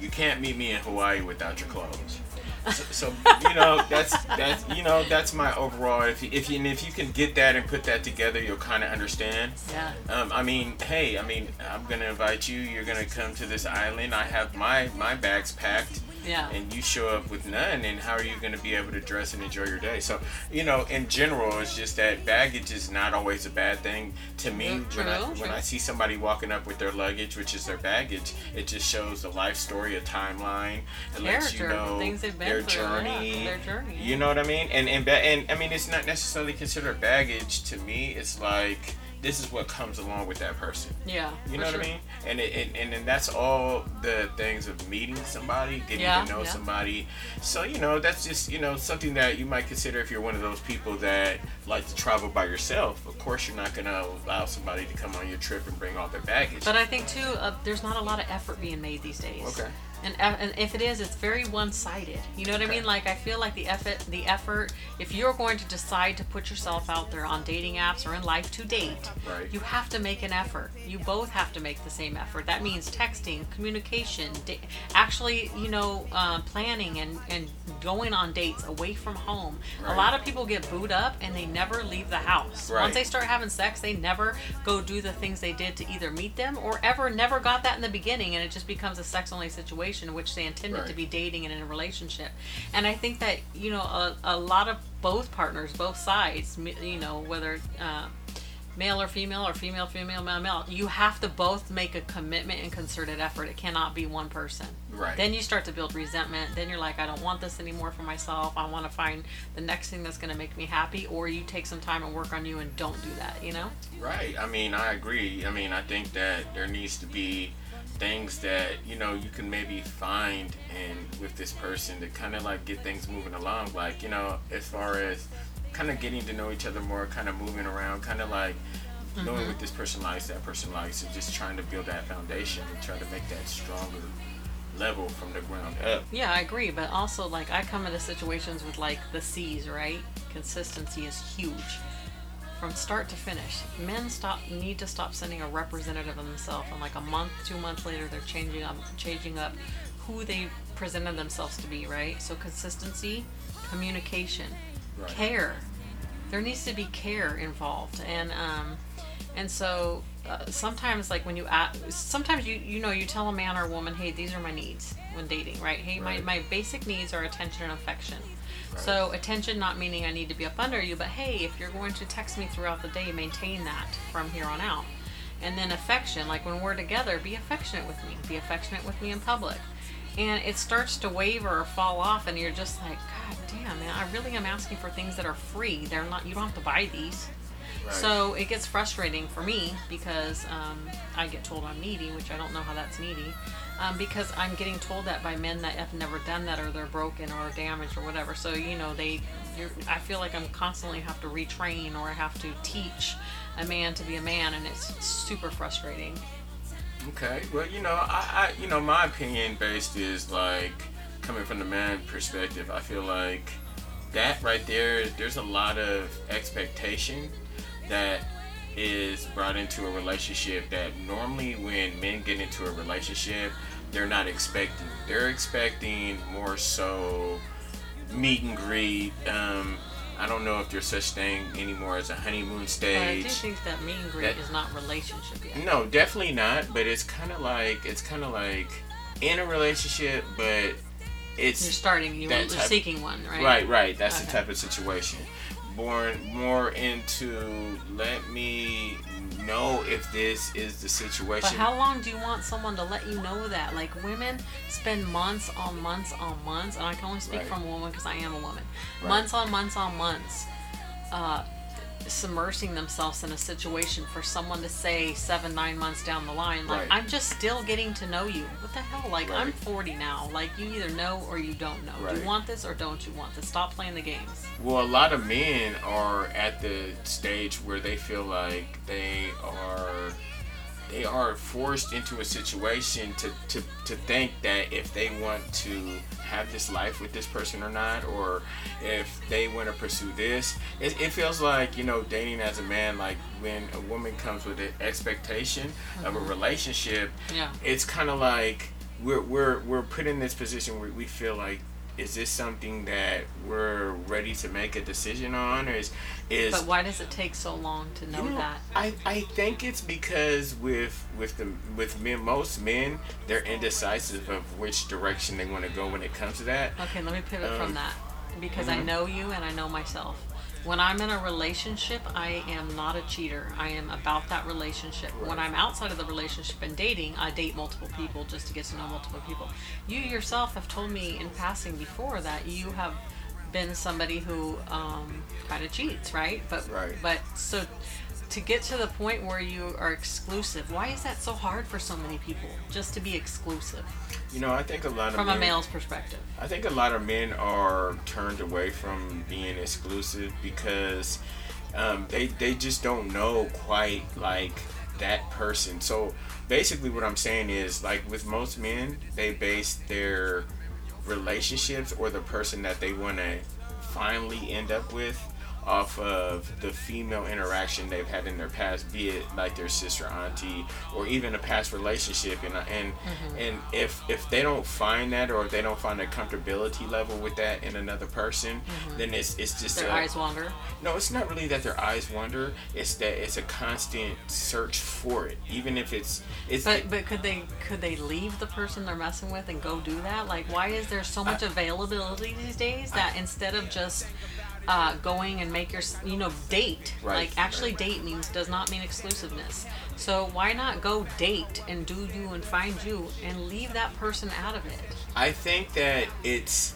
you can't meet me in Hawaii without your clothes. So, so you know that's that's you know that's my overall. If you, if you and if you can get that and put that together, you'll kind of understand. Yeah. Um, I mean, hey, I mean, I'm gonna invite you. You're gonna come to this island. I have my my bags packed. Yeah. And you show up with none, and how are you going to be able to dress and enjoy your day? So, you know, in general, it's just that baggage is not always a bad thing to me. Mm, true, when I when. I see somebody walking up with their luggage, which is their baggage, it just shows the life story, a timeline. It lets you Character, know things they've been their through, yeah, journey. their journey, You know what I mean? And and and I mean, it's not necessarily considered baggage to me. It's like this is what comes along with that person. Yeah. You know what sure. I mean? And it, and, and and that's all the things of meeting somebody, getting Yeah, to know yeah. somebody. So you know, that's just you know something that you might consider if you're one of those people that like to travel by yourself. Of course, you're not gonna allow somebody to come on your trip and bring all their baggage. But I think too, uh, there's not a lot of effort being made these days. Okay. And, and if it is, it's very one-sided. You know what I mean? Like I feel like the effort, the effort. If you're going to decide to put yourself out there on dating apps or in life to date, Right. you have to make an effort. You both have to make the same effort. That means texting, communication, da- actually, you know, uh, planning and and going on dates away from home. A lot of people get booed up and they never leave the house. Right. Once they start having sex, they never go do the things they did to either meet them or ever never got that in the beginning, and it just becomes a sex only situation, which they intended to be dating and in a relationship. And I think that you know a, a lot of both partners, both sides, you know whether. Uh, Male or female, or female, female, male, male. You have to both make a commitment and concerted effort. It cannot be one person. Right. Then you start to build resentment. Then you're like, I don't want this anymore for myself. I want to find the next thing that's going to make me happy. Or you take some time and work on you and don't do that. You know? Right. I mean, I agree. I mean, I think that there needs to be things that you know you can maybe find in with this person to kind of like get things moving along. Like you know, as far as kind of getting to know each other more, kind of moving around, kind of like knowing mm-hmm. what this person likes, that person likes, and just trying to build that foundation and try to make that stronger level from the ground up. Yeah, I agree, but also like I come into situations with like the C's, right? Consistency is huge from start to finish. Men stop need to stop sending a representative of themselves, and like a month, two months later, they're changing up, changing up who they presented themselves to be, right? So consistency, communication, Right. care. There needs to be care involved, and um, and so uh, sometimes like when you ask, sometimes you you know you tell a man or a woman, hey, these are my needs when dating, right? Hey, Right. my my basic needs are attention and affection. So attention not meaning I need to be up under you, but hey, if you're going to text me throughout the day, maintain that from here on out. And then affection, like when we're together, be affectionate with me. Be affectionate with me in public. And it starts to waver or fall off, and you're just like, God damn, man, I really am asking for things that are free. They're not. You don't have to buy these. Right. So it gets frustrating for me because um, I get told I'm needy, which I don't know how that's needy. Um, because I'm getting told that by men that have never done that or they're broken or damaged or whatever. So you know they, I feel like I'm constantly have to retrain or I have to teach a man to be a man, and it's super frustrating. Okay. Well, you know, I, I you know, my opinion based is like coming from the man perspective. I feel like that right there, there's a lot of expectation that is brought into a relationship that normally when men get into a relationship, they're not expecting. They're expecting more so meet and greet. Um, I don't know if there's such thing anymore as a honeymoon But I stage. do think that meet and greet That- is not relationship yet. No, definitely not. But it's kind of like it's kind of like in a relationship, but it's You're starting, you're type- seeing one, right? Right, right. That's the type of situation. Born more into let me know if this is the situation. But how long do you want someone to let you know that? Like women spend months on months on months, and I can only speak Right. from a woman because I am a woman. Right. Months on months on months, uh, submersing themselves in a situation for someone to say seven, nine months down the line, like Right. I'm just still getting to know you. What the hell? Like I'm 40 now. Like you either know or you don't know. Do you want this or don't you want this? Stop playing the games. Well, a lot of men are at the stage where they feel like they are they are forced into a situation to, to, to think that if they want to have this life with this person or not, or if they want to pursue this, it, it feels like, you know, dating as a man, like when a woman comes with an expectation of a Mhm. relationship, Yeah. it's kind of like we're, we're, we're put in this position where we feel like, is this something that we're ready to make a decision on, or is is But why does it take so long to know you know, that? I, I think it's because with with the with men most men they're indecisive of which direction they want to go when it comes to that. Okay, let me pivot Um, from that because I mhm. know you and I know myself. When I'm in a relationship, I am not a cheater. I am about that relationship. When I'm outside of the relationship and dating, I date multiple people just to get to know multiple people. You yourself have told me in passing before that you have been somebody who um, kind of cheats, right? But Right. but so to get to the point where you are exclusive, why is that so hard for so many people just to be exclusive You know, I think a lot of from a male's perspective? I think a lot of men are turned away from being exclusive because um, they they just don't know quite like that person. So basically, what I'm saying is like with most men, they base their relationships or the person that they want to finally end up with off of the female interaction they've had in their past, be it like their sister, auntie, or even a past relationship. And and Mhm. and if if they don't find that, or if they don't find a comfortability level with that in another person, Mhm. then it's it's just Their a- eyes wander. No, it's not really that their eyes wander. It's that it's a constant search for it, even if it's it's. But but could they could they leave the person they're messing with and go do that? Like why is there so much availability these days that instead of just uh, going and make your you know date Right, like actually date means does not mean exclusiveness. So why not go date and do you and find you and leave that person out of it? I think that it's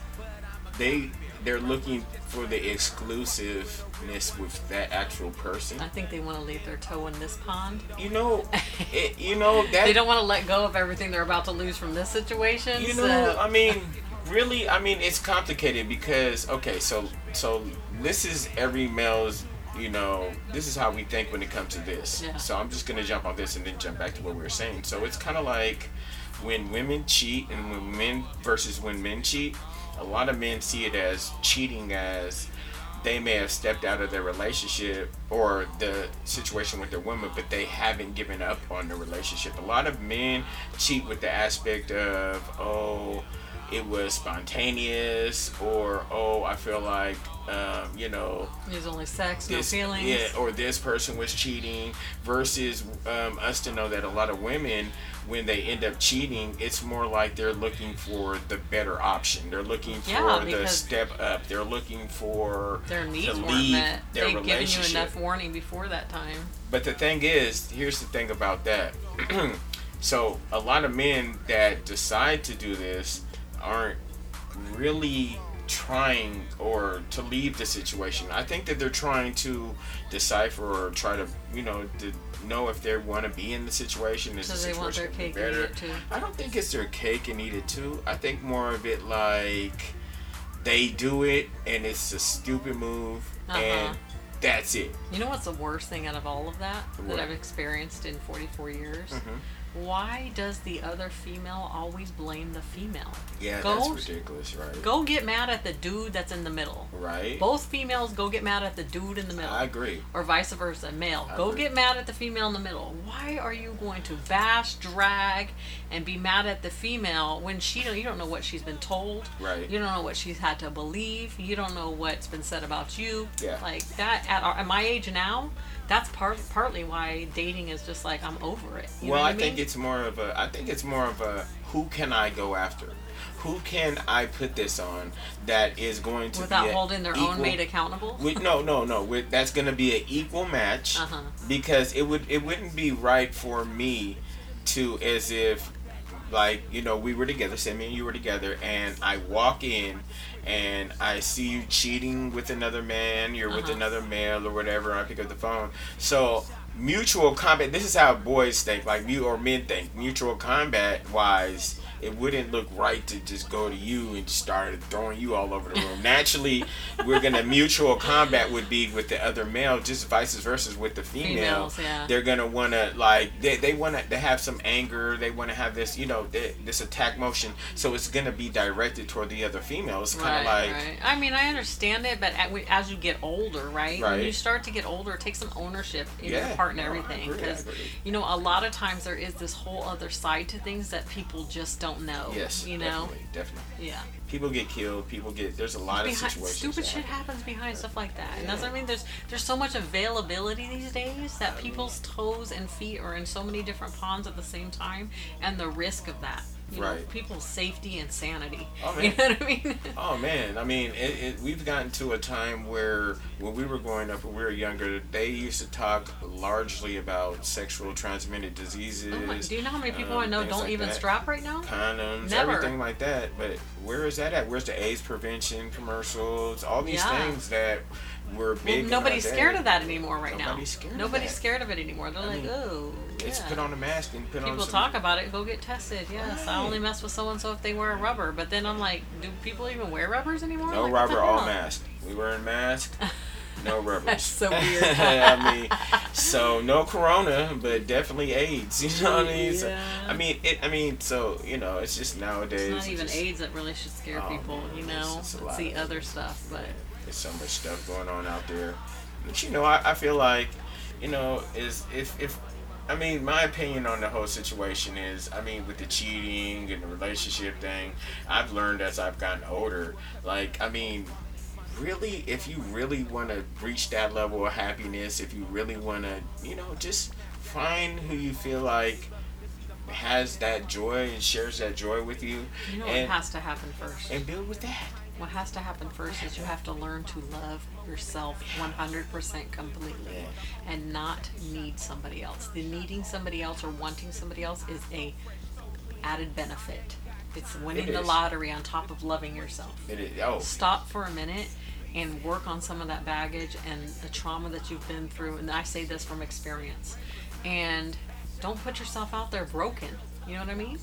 they they're looking for the exclusiveness with that actual person. I think they want to leave their toe in this pond. You know, it, you know that they don't want to let go of everything they're about to lose from this situation. You so- know, I mean, really, I mean, it's complicated because okay, so so this is every male's. You know, this is how we think when it comes to this. Yeah. So I'm just gonna jump on this and then jump back to what we were saying. So it's kind of like when women cheat and when men versus when men cheat, a lot of men see it as cheating as they may have stepped out of their relationship or the situation with their woman, but they haven't given up on the relationship. A lot of men cheat with the aspect of, oh, it was spontaneous, or oh, I feel like, um, you know, There's only sex, no feelings. yeah, or this person was cheating, versus um, us to know that a lot of women, when they end up cheating, it's more like they're looking for the better option. They're looking for Yeah, the step up. They're looking for Their needs to leave met. their They've given you enough warning before that time. But the thing is, here's the thing about that. so a lot of men that decide to do this aren't really trying or to leave the situation. I think that they're trying to decipher or try to, you know, to know if they want to be in the situation. Is So the they want their be cake and eat it too. I don't think it's their cake and eat it too. I think more of it like they do it and it's a stupid move Uh-huh. and that's it. You know what's the worst thing out of all of that What? that I've experienced in 44 years? Mhm. Why does the other female always blame the female? Yeah, go, that's ridiculous, right? Go get mad at the dude that's in the middle. Right. Both females go get mad at the dude in the middle. I agree. Or vice versa, male. I go agree. get mad at the female in the middle. Why are you going to bash, drag, and be mad at the female when she don't, you don't know what she's been told? Right. You don't know what she's had to believe. You don't know what's been said about you. Yeah. Like that at, our, at my age now, that's part partly why dating is just like I'm over it. You well, I, I think it's more of a. I think it's more of a. Who can I go after? Who can I put this on that is going to without holding their equal, own mate accountable. With, no, no, no. With, that's going to be an equal match Uh-huh. because it would it wouldn't be right for me to as if like you know we were together, say me and you were together, and I walk in and I see you cheating with another man, you're with Uh-huh. another male or whatever. and I pick up the phone, so mutual combat. This is how boys think, like you or men think. Mutual combat wise, it wouldn't look right to just go to you and start throwing you all over the room. Naturally, we're gonna mutual combat would be with the other male, just vice versa with the female. Females, yeah. They're gonna wanna like they, they wanna they have some anger. They wanna have this you know th- this attack motion. So it's gonna be directed toward the other female. It's kind of Right, like right. I mean, I understand it, but as you get older, right? When Right. you start to get older, take some ownership in Yeah. your part and No, everything. Because, you know, a lot of times there is this whole other side to things that people just don't know. yes, You know? definitely, definitely. Yeah. People get killed. People get. There's a lot of situations. stupid shit happen. happens behind stuff like that, and that's what I mean. There's there's so much availability these days that people's toes and feet are in so many different ponds at the same time, and the risk of that. You know, Right. people's safety and sanity. Oh, You man. know what I mean? Oh man, I mean, it, it, we've gotten to a time where when we were growing up, when we were younger, they used to talk largely about sexual transmitted diseases. Oh my- do you know how many people I um, know don't like even that. strap right now? Condoms, Never. everything like that. But where is that at? Where's the AIDS prevention commercials? All these Yeah. things that were Well, big. in nobody's scared of that anymore right Nobody's now. scared Nobody's that. scared of it anymore. They're I like, mean, oh, It's yeah. put on a mask and put on. People talk about it. Go get tested. Yes, I only mess with so and so if they wear a rubber. But then I'm like, do people even wear rubbers anymore? No Like, rubber, all hell? mask. We wearing masks. No rubbers. That's so weird. I mean, so no corona, but definitely AIDS. You know what I mean? So, Yeah. I mean, it. I mean, so you know, it's just nowadays. It's not it's even just- AIDS that really should scare Oh, people. man, You know, it's it's, the other stuff. But There's so much stuff going on out there. But you know, I, I feel like, you know, is if if I mean, my opinion on the whole situation is, I mean, with the cheating and the relationship thing, I've learned as I've gotten older. Like, I mean, really, if you really want to reach that level of happiness, if you really want to, you know, just find who you feel like has that joy and shares that joy with you, you know what and has to happen first? and build with that. What has to happen first is you have to learn to love yourself 100% completely and not need somebody else. The needing somebody else or wanting somebody else is a added benefit. It's winning It the lottery on top of loving yourself. It is. Oh, Stop for a minute and work on some of that baggage and the trauma that you've been through. And I say this from experience. And don't put yourself out there broken. You know what I mean?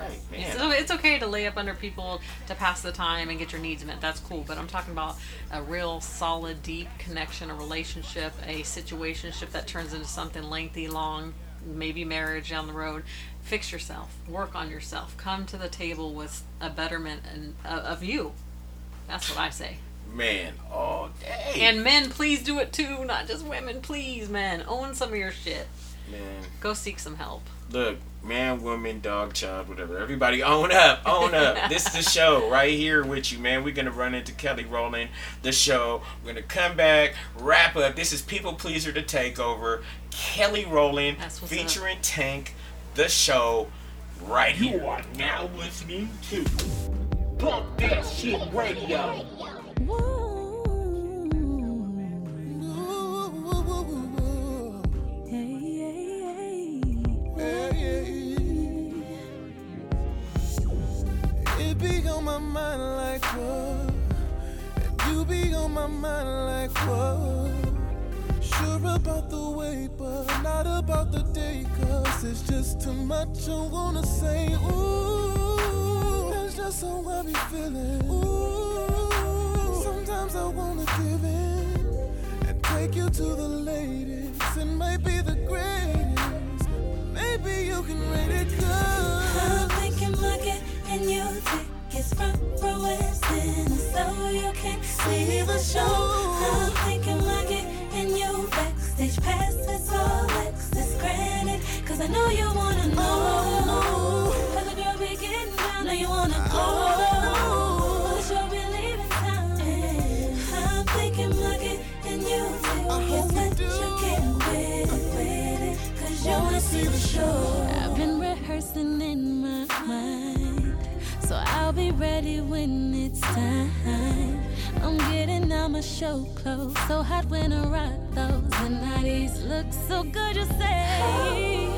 Right, man. So it's okay to lay up under people to pass the time and get your needs met. That's cool. But I'm talking about a real solid, deep connection, a relationship, a situationship that turns into something lengthy, long, maybe marriage down the road. Fix yourself. Work on yourself. Come to the table with a betterment and uh, of you. That's what I say. Man, all day. And men, please do it too. Not just women. Please, men, own some of your shit. man, Go seek some help. look, man, woman, dog, child, whatever. Everybody, own up, own up. this is the show right here with you, man. We're gonna run into Kelly Rowland, the show. We're gonna come back, wrap up. This is People Pleaser to take over. Kelly Rowland That's what's featuring Tank, the show, right here. You are now listening to Pump That Shit Radio. It mind like what? And you be on my mind like what? Sure about the way, but not about the day. Cause it's just too much I wanna say. Ooh, that's just how I be feeling. Ooh, sometimes I wanna give in and take you to the latest. It might be the greatest. Maybe you can rate it good. I'm thinking bucket and you tickets front row is so you can see the show. I'm thinking bucket and you backstage pass it's all access granted. Cause I know you wanna know. How the girl be getting down, know you wanna go. But you'll be leaving town. I'm thinking and you tickets but you can't quit it, quit it. Cause you wanna see the show. I've been rehearsing in my mind. So I'll be ready when it's time. I'm getting out my show clothes. So hot when I rock those. Now these look so good, you say.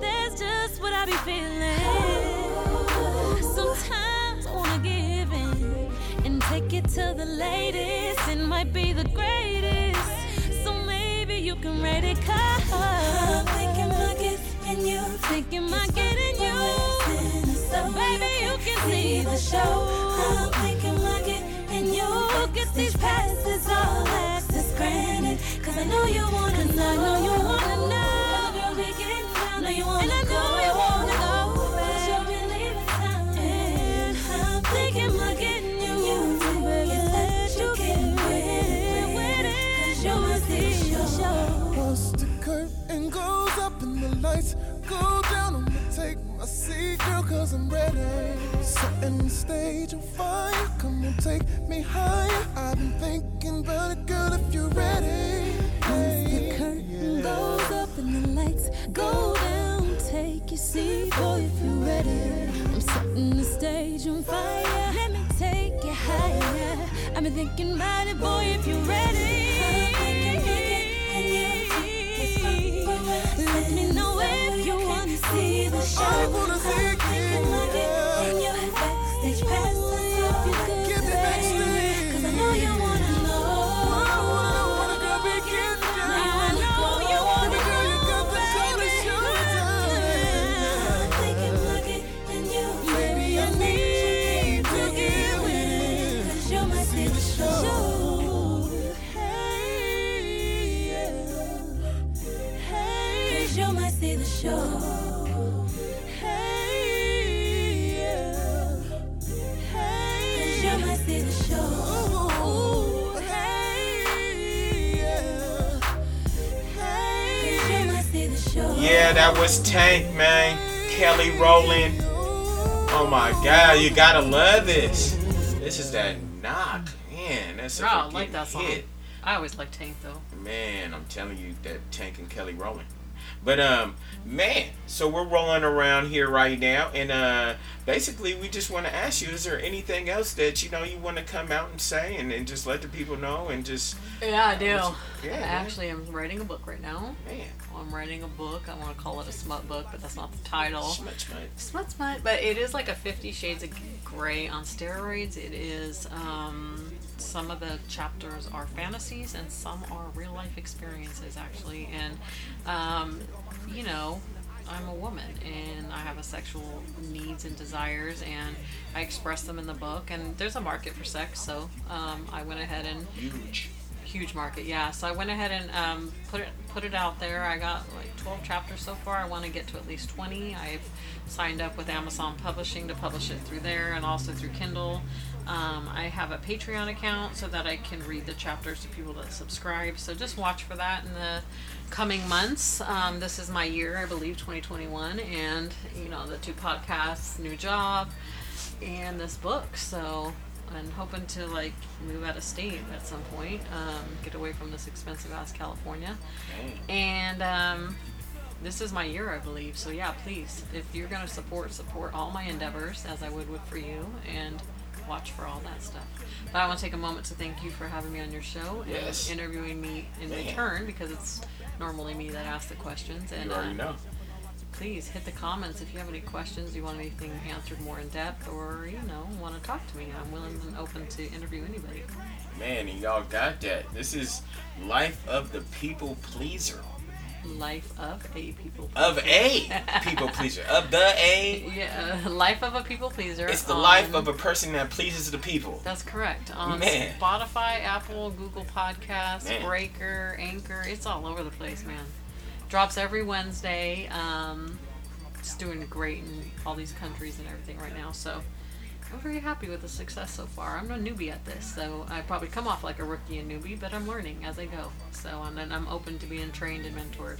That's just what I be feeling. Sometimes I wanna give in and take it to the latest. It might be the greatest. So maybe you can rate it cause I'm thinking and you thinking my getting you. So baby see the show. I'm thinking bucket and you get these passes all access granted. Cause I know you wanna know. I know you wanna know. Girl, we getting down. Know you wanna and I know you wanna go. Show. The goes up the lights my girl, cause I'm ready. Setting the stage on fire, come on, take me higher. I've been thinking about it, girl, if you're ready. Once the curtain goes up and the lights go down, take your seat, boy, if you're ready. I'm setting the stage on fire. Let me take you higher. I've been thinking about it, boy, if you're ready. Let me know if see the show. I wanna see it, Yeah, that was Tank, man. Kelly Rowland. Oh my God, you gotta love this. This is that knock, man. That's a Oh, I like that song. hit. I always like Tank though. Man, I'm telling you that Tank and Kelly Rowland. But um, man, so we're rolling around here right now, and uh, basically we just want to ask you: Is there anything else that you know you want to come out and say, and, and just let the people know, and just Yeah, I do. Yeah, Actually I'm writing a book right now. man, I'm writing a book. I want to call it a smut book, but that's not the title. smut, smut. Smut smut, but it is like a Fifty Shades of Grey on steroids. It is. Um, some of the chapters are fantasies, and some are real life experiences, actually. And um, you know, I'm a woman, and I have a sexual needs and desires, and I express them in the book. And there's a market for sex, so um, I went ahead and huge. huge market. Yeah, so I went ahead and um, put it put it out there. I got like 12 chapters so far. I want to get to at least 20. I've signed up with Amazon Publishing to publish it through there and also through Kindle. Um, I have a Patreon account so that I can read the chapters to people that subscribe. So just watch for that in the coming months. Um, this is my year, I believe, 2021, and you know the two podcasts, new job, and this book. So I'm hoping to like move out of state at some point, um, get away from this expensive ass California, and um, this is my year, I believe. So yeah, please, if you're gonna support, support all my endeavors as I would would for you, and watch for all that stuff. But I want to take a moment to thank you for having me on your show and Yes. interviewing me in Man. return because it's normally me that asks the questions. And You already uh, know. please hit the comments if you have any questions, you want anything answered more in depth, or you know want to talk to me. I'm willing and open to interview anybody. Man, and y'all got that. This is Life of the People Pleaser. Life of a people Of a people pleaser. Of the A. Yeah, life of a people pleaser. It's the on- life of a person that pleases the people. That's correct. On Man. Spotify, Apple, Google Podcasts, Man. Breaker, Anchor. It's all over the place, man. Drops every Wednesday. Um, it's doing great in all these countries and everything right now. So I'm very happy with the success so far. I'm a newbie at this, so I probably come off like a rookie and newbie, but I'm learning as I go. So and then I'm open to being trained and mentored.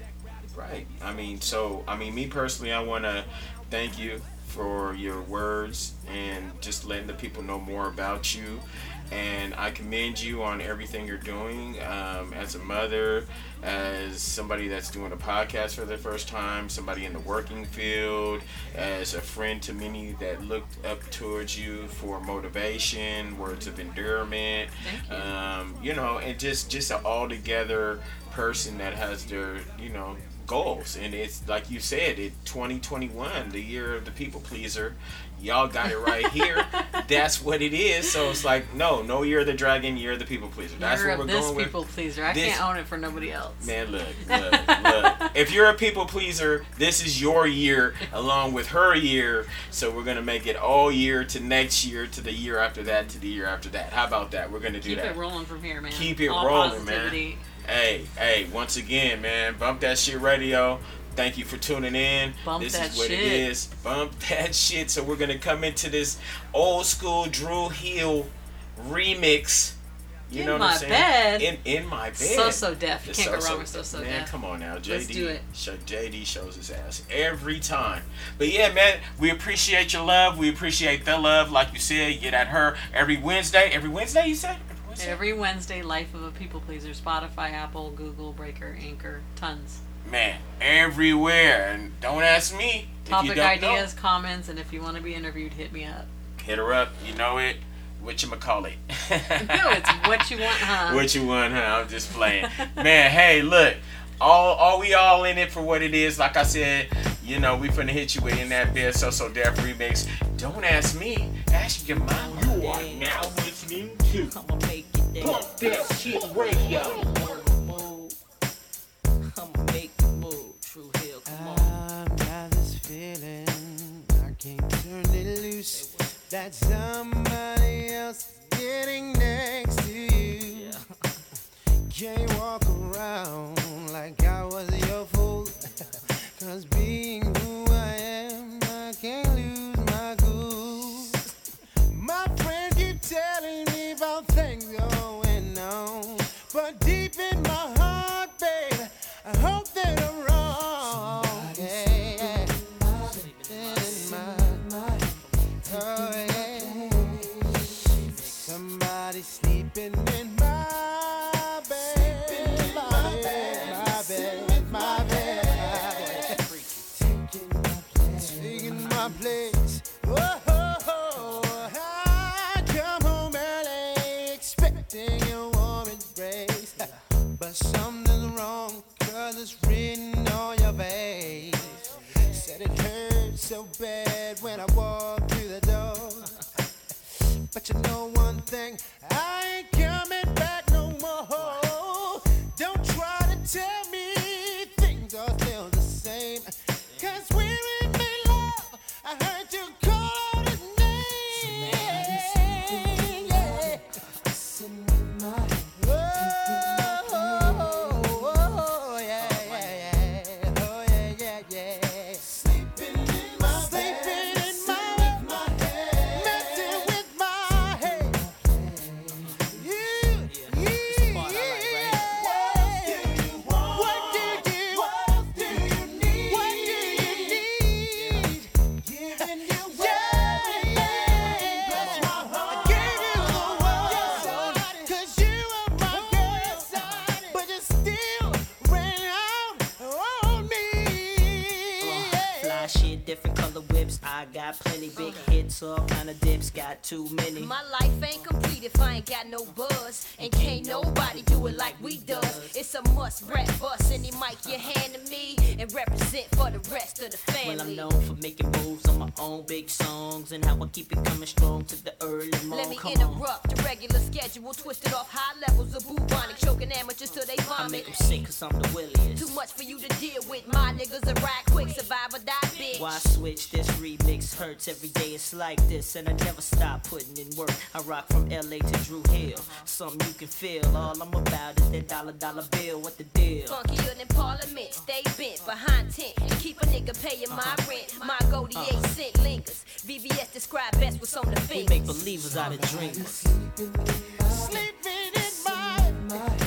Right. I mean, so I mean, me personally, I want to thank you for your words and just letting the people know more about you. And I commend you on everything you're doing um, as a mother, as somebody that's doing a podcast for the first time, somebody in the working field, as a friend to many that looked up towards you for motivation, words of endearment. Thank you. Um, you know, and just just an all together person that has their you know goals and it's like you said it 2021 the year of the people pleaser y'all got it right here that's what it is so it's like no no you're the dragon you're the people pleaser that's You're what we're this going with people pleaser. I This- can't own it for nobody else. Man, look, look, look. If you're a people pleaser, this is your year along with her year. So we're gonna make it all year to next year to the year after that to the year after that. How about that? We're gonna do Keep that. Keep it rolling from here, man. Keep it All rolling, man. Hey, hey, once again, man, bump that shit radio. Thank you for tuning in. Bump this that is what it shit. is. Bump that shit. So we're gonna come into this old school Dru Hill remix. You In know what I'm saying? bed. In in my bed. So So Def. You can't go So So- wrong with So So Man, Def. come on now, JD. Let's do it. JD shows his ass every time. But yeah, man, we appreciate your love. We appreciate the love. Like you said, get at her every Wednesday. Every Wednesday, you said? Every Wednesday, Life of a People Pleaser, Spotify, Apple, Google, Breaker, Anchor, tons. Man, everywhere. And don't ask me. if you Topic don't know. ideas, comments, and if you want to be interviewed, hit me up. Hit her up. You know it. What you call it? No, it's what you want, huh? What you want, huh? I'm just playing. Man, hey, look. All, all we all in it for what it is. Like I said, you know, we finna hit you with in that bed so so Def remix. Don't ask me, ask your mom. You are now listening to I'ma make it. Pump That Shit Radio. That somebody else is getting next to you. Can't walk around like I was your fool. Cause being who I am, I can't lose my cool. My friends keep telling me about things going on. But deep in my heart, babe, I hope that But you know one thing, I I got plenty big hits, all kind of dips. Got too many. My life ain't complete if I ain't got no buzz. And can't nobody do it like we does. It's a must rap bust any mic you hand to me and represent for the rest of the family. Well, I'm known for making moves on my own big songs and how I keep it coming strong to the early morning. Let me Come on. interrupt the regular schedule, twisted off high levels of bubonic, choking amateurs till they I make vomit. them sick cause I'm the williest. Too much for you to deal with. My niggas are ride quick, survive or die, bitch. Why switch? This remix hurts every day. It's like this, and I never stop putting in work. I rock from LA to Dru Hill. Something you can feel. All I'm about is that dollar dollar bill. What the deal? Funkier than Parliament, stay bent behind tent and keep a nigga paying my uh-huh. rent. My goldie uh-huh. eight cent lingers. VVS describe best what's on the We fence. make believers out of dreamers. Sleeping in my